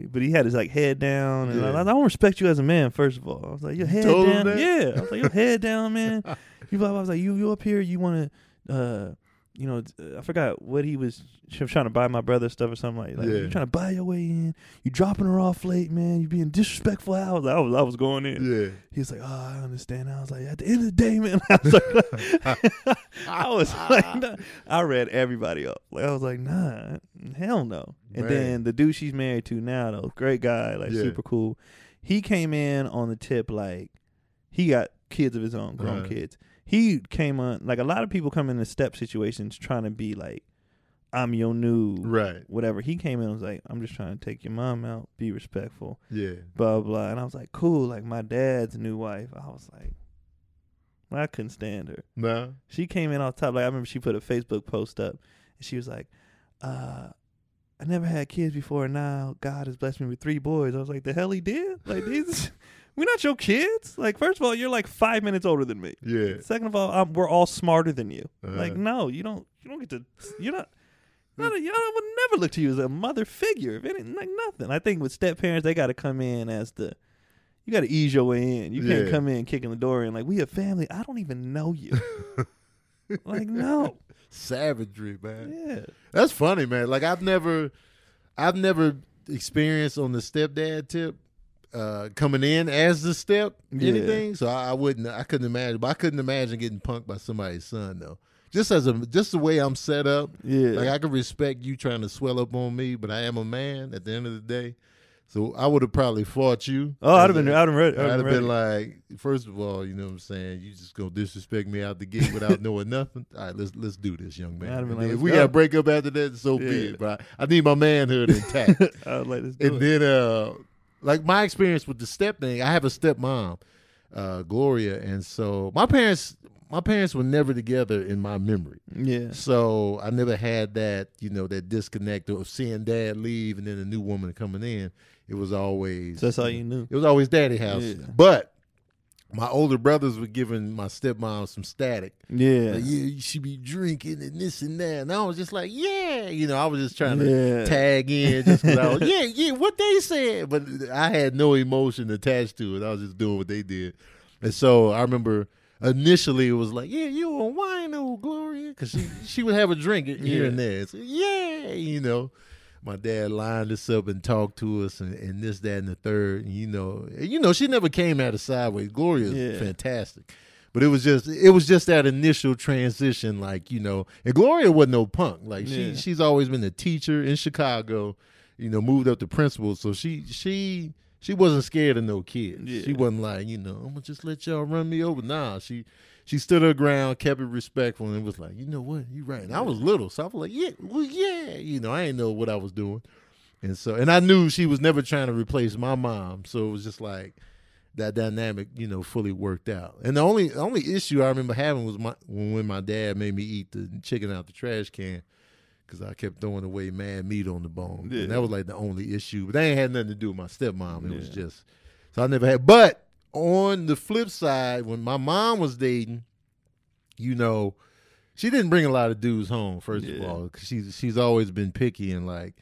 But he had his like head down, and I, Yeah. I don't respect you as a man. First of all, I was like, your head down, yeah. I was like, your head down, man. [laughs] You, I was like, you, you up here? You want to, uh, you know, uh, I forgot what he was she was trying to buy my brother stuff or something like. like Yeah. You trying to buy your way in? You dropping her off late, man. You being disrespectful. I was, I was, I was going in. yeah. He was like, "Oh, I understand." I was like, "At the end of the day, man," [laughs] I was like, [laughs] "I was [laughs] like, nah. I read everybody up. Like, I was like, nah, hell no." And Man. then the dude she's married to now, though, great guy, like Yeah. super cool. He came in on the tip like he got kids of his own, grown Uh-huh. kids. He came on like a lot of people come into step situations trying to be like, "I'm your new." Right. Whatever he came in and was like, I'm just trying to take your mom out, be respectful Yeah. blah blah. And I was like, cool. Like my dad's new wife. I was like, I couldn't stand her. Nah. She came in on top. Like I remember she put a Facebook post up, and she was like, uh. I never had kids before, and now God has blessed me with three boys. I was like, the hell he did? Like [laughs] these, we're not your kids. Like first of all, you're like five minutes older than me. Yeah. Second of all, I'm, we're all smarter than you. Uh-huh. Like no, you don't. You don't get to. You're not. Not a, I would never look to you as a mother figure. If anything, like nothing. I think with step parents, they got to come in as the. You got to ease your way in. You can't Yeah. come in kicking the door in like we a family. I don't even know you. [laughs] like no, Savagery, man. yeah, That's funny, man. Like I've never, I've never experienced on the stepdad tip uh, coming in as the step Yeah. anything. So I, I wouldn't, I couldn't imagine. But I couldn't imagine getting punked by somebody's son though. Just as a, just the way I'm set up. yeah. Like I can respect you trying to swell up on me, but I am a man at the end of the day. So I would have probably fought you. oh, I'd have been. I'd have read. I'd I'd have been like, first of all, you know what I'm saying? You just gonna disrespect me out the gate without [laughs] knowing nothing. All right, let's let's do this, young man. I'd have been And like, if we go. gotta break up after that, so be it. But I, I need my manhood intact. [laughs] I was like, let's do and it. then, uh, like my experience with the step thing, I have a stepmom, uh, Gloria, and so my parents, my parents were never together in my memory. yeah, So I never had that, you know, that disconnect of seeing dad leave and then a new woman coming in. It was always so that's all you knew. it was always daddy house. Yeah. But my older brothers were giving my stepmom some static. Yeah, Like, yeah, you should be drinking and this and that. And I was just like, yeah, you know, I was just trying to yeah. tag in just because I was, [laughs] yeah, yeah, what they said. But I had no emotion attached to it. I was just doing what they did. And so I remember initially it was like, yeah, you a wino, Gloria. Because she, she would have a drink here Yeah. and there. So, yeah, you know. My dad lined us up and talked to us and, and this, that, and the third. And, you know, you know, she never came at us sideways. Gloria's Yeah. fantastic. But it was just it was just that initial transition, like, you know, and Gloria wasn't no punk. Like she Yeah. she's always been a teacher in Chicago, you know, moved up to principal. So she she she wasn't scared of no kids. Yeah. She wasn't like, you know, I'm gonna just let y'all run me over. Nah, she she stood her ground, kept it respectful, and was like, you know what, you right. And I was little, so I was like, yeah, well, yeah, you know, I didn't know what I was doing. And so and I knew she was never trying to replace my mom. So it was just like that dynamic, you know, fully worked out. And the only only issue I remember having was my when my dad made me eat the chicken out the trash can because I kept throwing away mad meat on the bone. Yeah. And that was like the only issue. But that ain't had nothing to do with my stepmom. It was just so I never had. But on the flip side, when my mom was dating, you know, she didn't bring a lot of dudes home. First of all, all, 'cause she's she's always been picky and like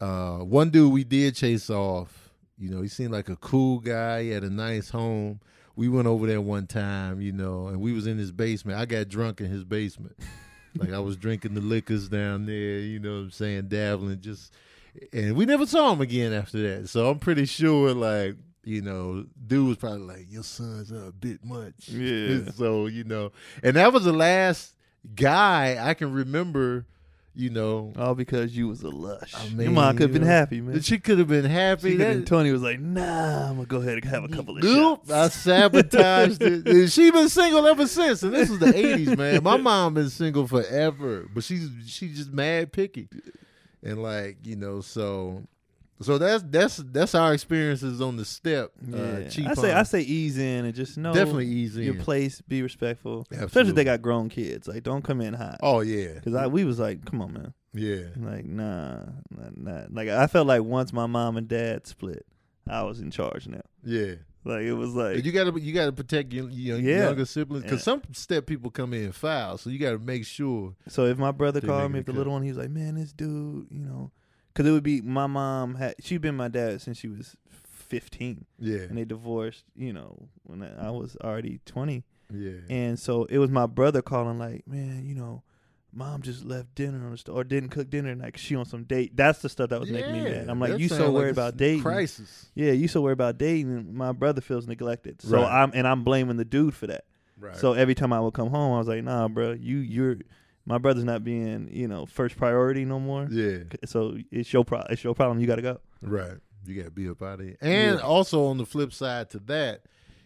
uh, one dude we did chase off. You know, he seemed like a cool guy. He had a nice home. We went over there one time, you know, and we was in his basement. I got drunk in his basement. [laughs] like I was drinking the liquors down there, you know what I'm saying, dabbling just and we never saw him again after that. So I'm pretty sure like, you know, dude was probably like, Your son's a bit much. Yeah. [laughs] so, you know. And that was the last guy I can remember, you know, All because you was a lush. I Your mom could have been know, happy, man. She could have been happy. She That- and Tony was like, "Nah, I'm gonna go ahead and have a couple of Nope, shots." I sabotaged it. [laughs] She been single ever since, and this is the '80s, man. My mom been single forever, but she's she's just mad picky. and like you know, so so that's that's that's our experiences on the step. Yeah. Uh, I say I say ease in and just know definitely easy. your place, be respectful. Especially if they got grown kids. Like don't come in hot. Oh yeah, Cause I we was like, come on, man. yeah, Like nah, nah, nah. Like I felt like once my mom and dad split, I was in charge now. yeah. Like it was like you gotta you gotta protect your, your Yeah. younger siblings because some step people come in foul, so you gotta make sure. So if my brother called me, if the little one, he was like, "Man, this dude, you know," because it would be my mom had she'd been my dad since she was fifteen, Yeah, and they divorced, you know, when I was already twenty, yeah, and so it was my brother calling like, "Man, you know." Mom just left dinner on the store, or didn't cook dinner, and like she on some date. That's the stuff that was making me mad. I'm like, you so sound like worried about dating. crisis, Yeah, you so worried about dating. and My brother feels neglected, so Right. I'm and I'm blaming the dude for that. right? So every time I would come home, I was like, "Nah, bro, you you're my brother's not being you know first priority no more. yeah, So it's your pro- it's your problem. You got to go. right. You gotta be up out of here. And Yeah. also on the flip side to that,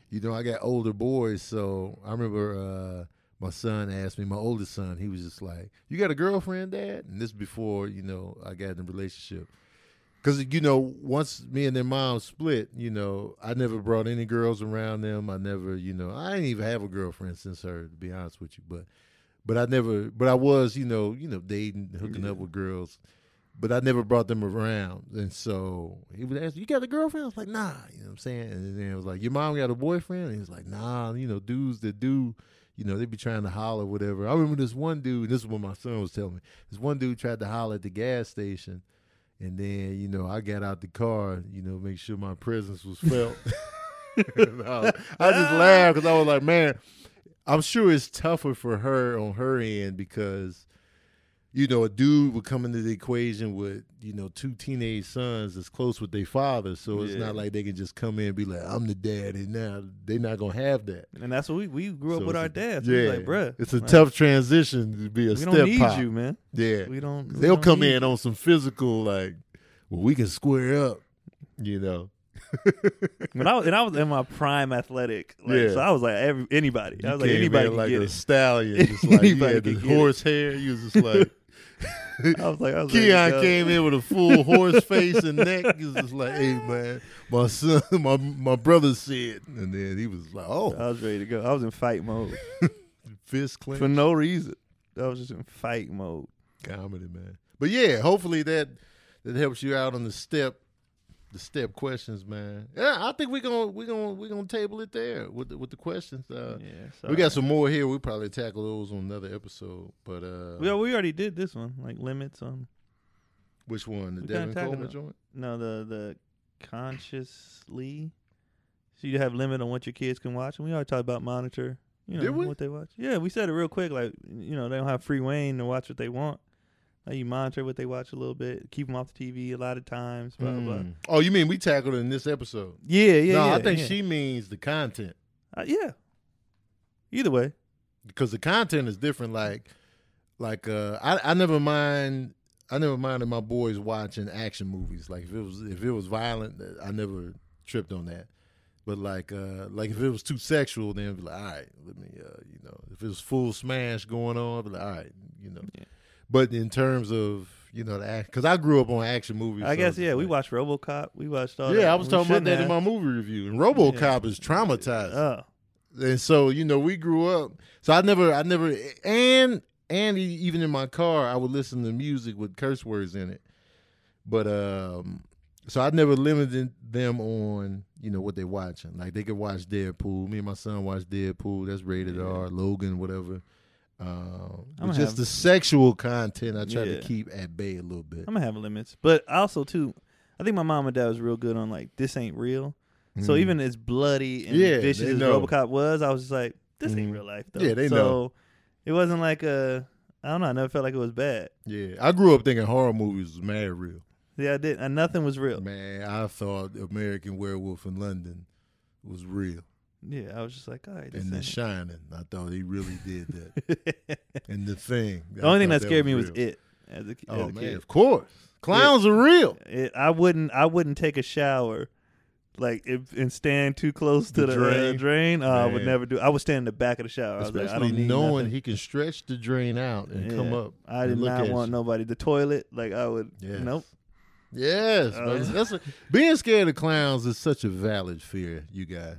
you know, I got older boys, so I remember uh my son asked me, my oldest son, he was just like, "You got a girlfriend, Dad?" And this before you know I got in a relationship. Because you know, once me and their mom split, you know, I never brought any girls around them. I never, you know, I didn't even have a girlfriend since her, to be honest with you. But, but I never, but I was, you know, you know, dating, hooking Yeah. up with girls, but I never brought them around. And so he would ask, "You got a girlfriend?" I was like, "Nah," you know what I'm saying. And then it was like, "Your mom got a boyfriend?" And he was like, "Nah," you know, dudes that do. You know, they be trying to holler, whatever. I remember this one dude, this is what my son was telling me. This one dude tried to holler at the gas station, and then, you know, I got out the car, you know, make sure my presence was felt. [laughs] [laughs] I, was- I just laughed because I was like, man, I'm sure it's tougher for her on her end because, you know, a dude would come into the equation with, you know, two teenage sons that's close with their father. So it's Yeah. not like they can just come in and be like, I'm the dad. And now they're not going to have that. And that's what we we grew up So with it's our a- dads. Yeah. Like, bruh, It's a like, tough transition to be a We step don't need pop. you, man. Yeah. We don't. we They'll don't come need in on some physical, like, well, we can square up, you know. When I was and I was in my prime athletic. Like, Yeah. So I was like every, anybody. I You was like anybody like get a it. stallion, just like [laughs] you Anybody had the can it. horse hair. You was just like [laughs] I was like, I was Keon go. came in with a full horse face and neck. He was just like, "Hey man, my son, [laughs] my my brother said," and then he was like, "Oh, I was ready to go. I was in fight mode fist clench, for no reason. I was just in fight mode. comedy, man." But yeah, hopefully that that helps you out on the step, the step questions, man. Yeah, I think we're gonna we're gonna we're gonna table it there with the, with the questions. Uh, yeah, we got some more here. We'll probably tackle those on another episode. But uh, We, we already did this one, like limits on which one? The we Devin Coleman joint? no the the consciously. So you have limit on what your kids can watch, and we already talked about monitor. You know Did we? what they watch. Yeah, we said it real quick. Like you know, they don't have free reign to watch what they want. You monitor what they watch a little bit, keep them off the TV a lot of times. Blah blah. blah. Mm. Oh, you mean we tackled it in this episode? Yeah, yeah, no, yeah. I think yeah. she means the content Uh, yeah. Either way, because the content is different. Like, like uh, I I never mind. I never minded my boys watching action movies. Like if it was if it was violent, I never tripped on that. But like uh, like if it was too sexual, then I'd be like, all right, let me uh, you know, if it was full smash going on, I'd be like, all right, you know. Yeah. But in terms of you know the act, because I grew up on action movies. I so guess yeah. We watched RoboCop. We watched all. that. Yeah, I was We talking about that in my movie review. And RoboCop is traumatized. Oh, and so you know we grew up so i never i never and and even in my car i would listen to music with curse words in it but um so i never limited them on you know what they watching like they could watch deadpool me and my son watch deadpool that's rated Yeah. r logan whatever um just have- the sexual content i try Yeah. to keep at bay a little bit I'm gonna have limits, but also too, I think my mom and dad was real good on like this ain't real. So Mm. even as bloody and Yeah, vicious as know. RoboCop was, I was just like, this ain't Mhm. real life though. Yeah, they so know. It wasn't like a. I don't know. I never felt like it was bad. yeah i grew up thinking horror movies was mad real Yeah, I did. And nothing was real. man i thought american werewolf in london was real Yeah, I was just like, all right. And The Shining. I thought he really did that. [laughs] and The Thing. the only thing that scared me was it as a, Oh as a man, kid. of course, clowns are real. It, I wouldn't. I wouldn't take a shower like if, and stand too close to The the, drain? Uh, drain. Uh, I would never do. I would stand in the back of the shower. I was like, I Especially don't need knowing he can stretch the drain out and come up. I did not want you. nobody. The toilet, like I would. Yes. Nope. Yes, Uh. That's a, being scared of clowns is such a valid fear, you guys.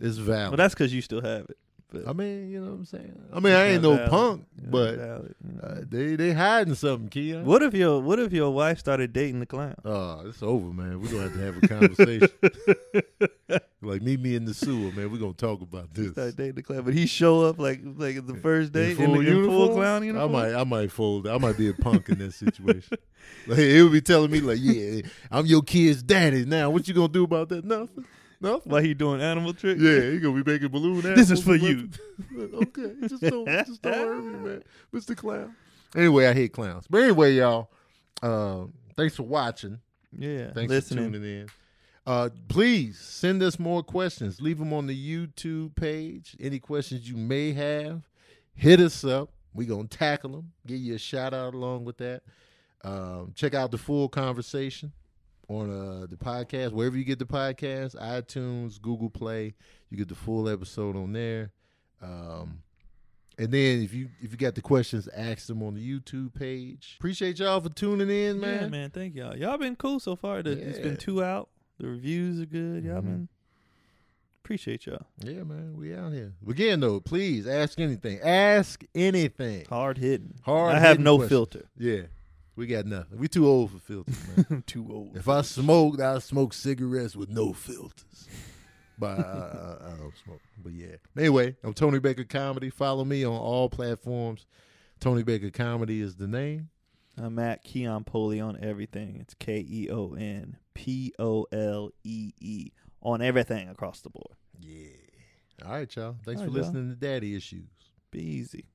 It's valid. Well, that's because you still have it. But I mean, you know what I'm saying. I mean, I ain't no valid. punk, but know. uh, they they hiding something, Keon. what if your What if your wife started dating the clown? Oh, it's over, man. We're gonna have to have a conversation. [laughs] like meet me in the sewer, man. We're gonna talk about this. Started dating the clown, but he show up like like the first day In in, the, in full clown uniform. I might I might fold. I might be a punk in that situation. [laughs] like he would be telling me like, "Yeah, I'm your kid's daddy now. What you gonna do about that? Nothing. Nothing. While he doing animal tricks. Yeah, he gonna be making balloon. animals. This is for you. [laughs] okay, just don't just don't hurt me, man, Mr. Clown. Anyway, I hate clowns. But anyway, y'all, um, thanks for watching. yeah. Thanks listening. for tuning in. Uh, please send us more questions. Leave them on the YouTube page. Any questions you may have, hit us up. we going to tackle them, give you a shout out along with that. Um, check out the full conversation on uh, the podcast, wherever you get the podcast, iTunes, Google Play. You get the full episode on there. Um, and then if you if you got the questions, ask them on the YouTube page. Appreciate y'all for tuning in, man. Yeah, man. Thank y'all. Y'all been cool so far. The, It's Yeah. been two out. The reviews are good. Y'all Mhm. been appreciate y'all. Yeah, man, we out here. Again, though, please ask anything. Ask anything. Hard hitting. Hard I have no questions. filter. Yeah, we got nothing. We too old for filters, man. [laughs] Too old. if I smoked, I'd smoke cigarettes with no filters. But I, I, I don't smoke. But yeah. Anyway, I'm Tony Baker Comedy. Follow me on all platforms. Tony Baker Comedy is the name. I'm at Keon Polee on everything. It's K E O N P O L E E on everything across the board. Yeah. All right, y'all. Thanks All for right, y'all. listening to Daddy Issues. Be easy.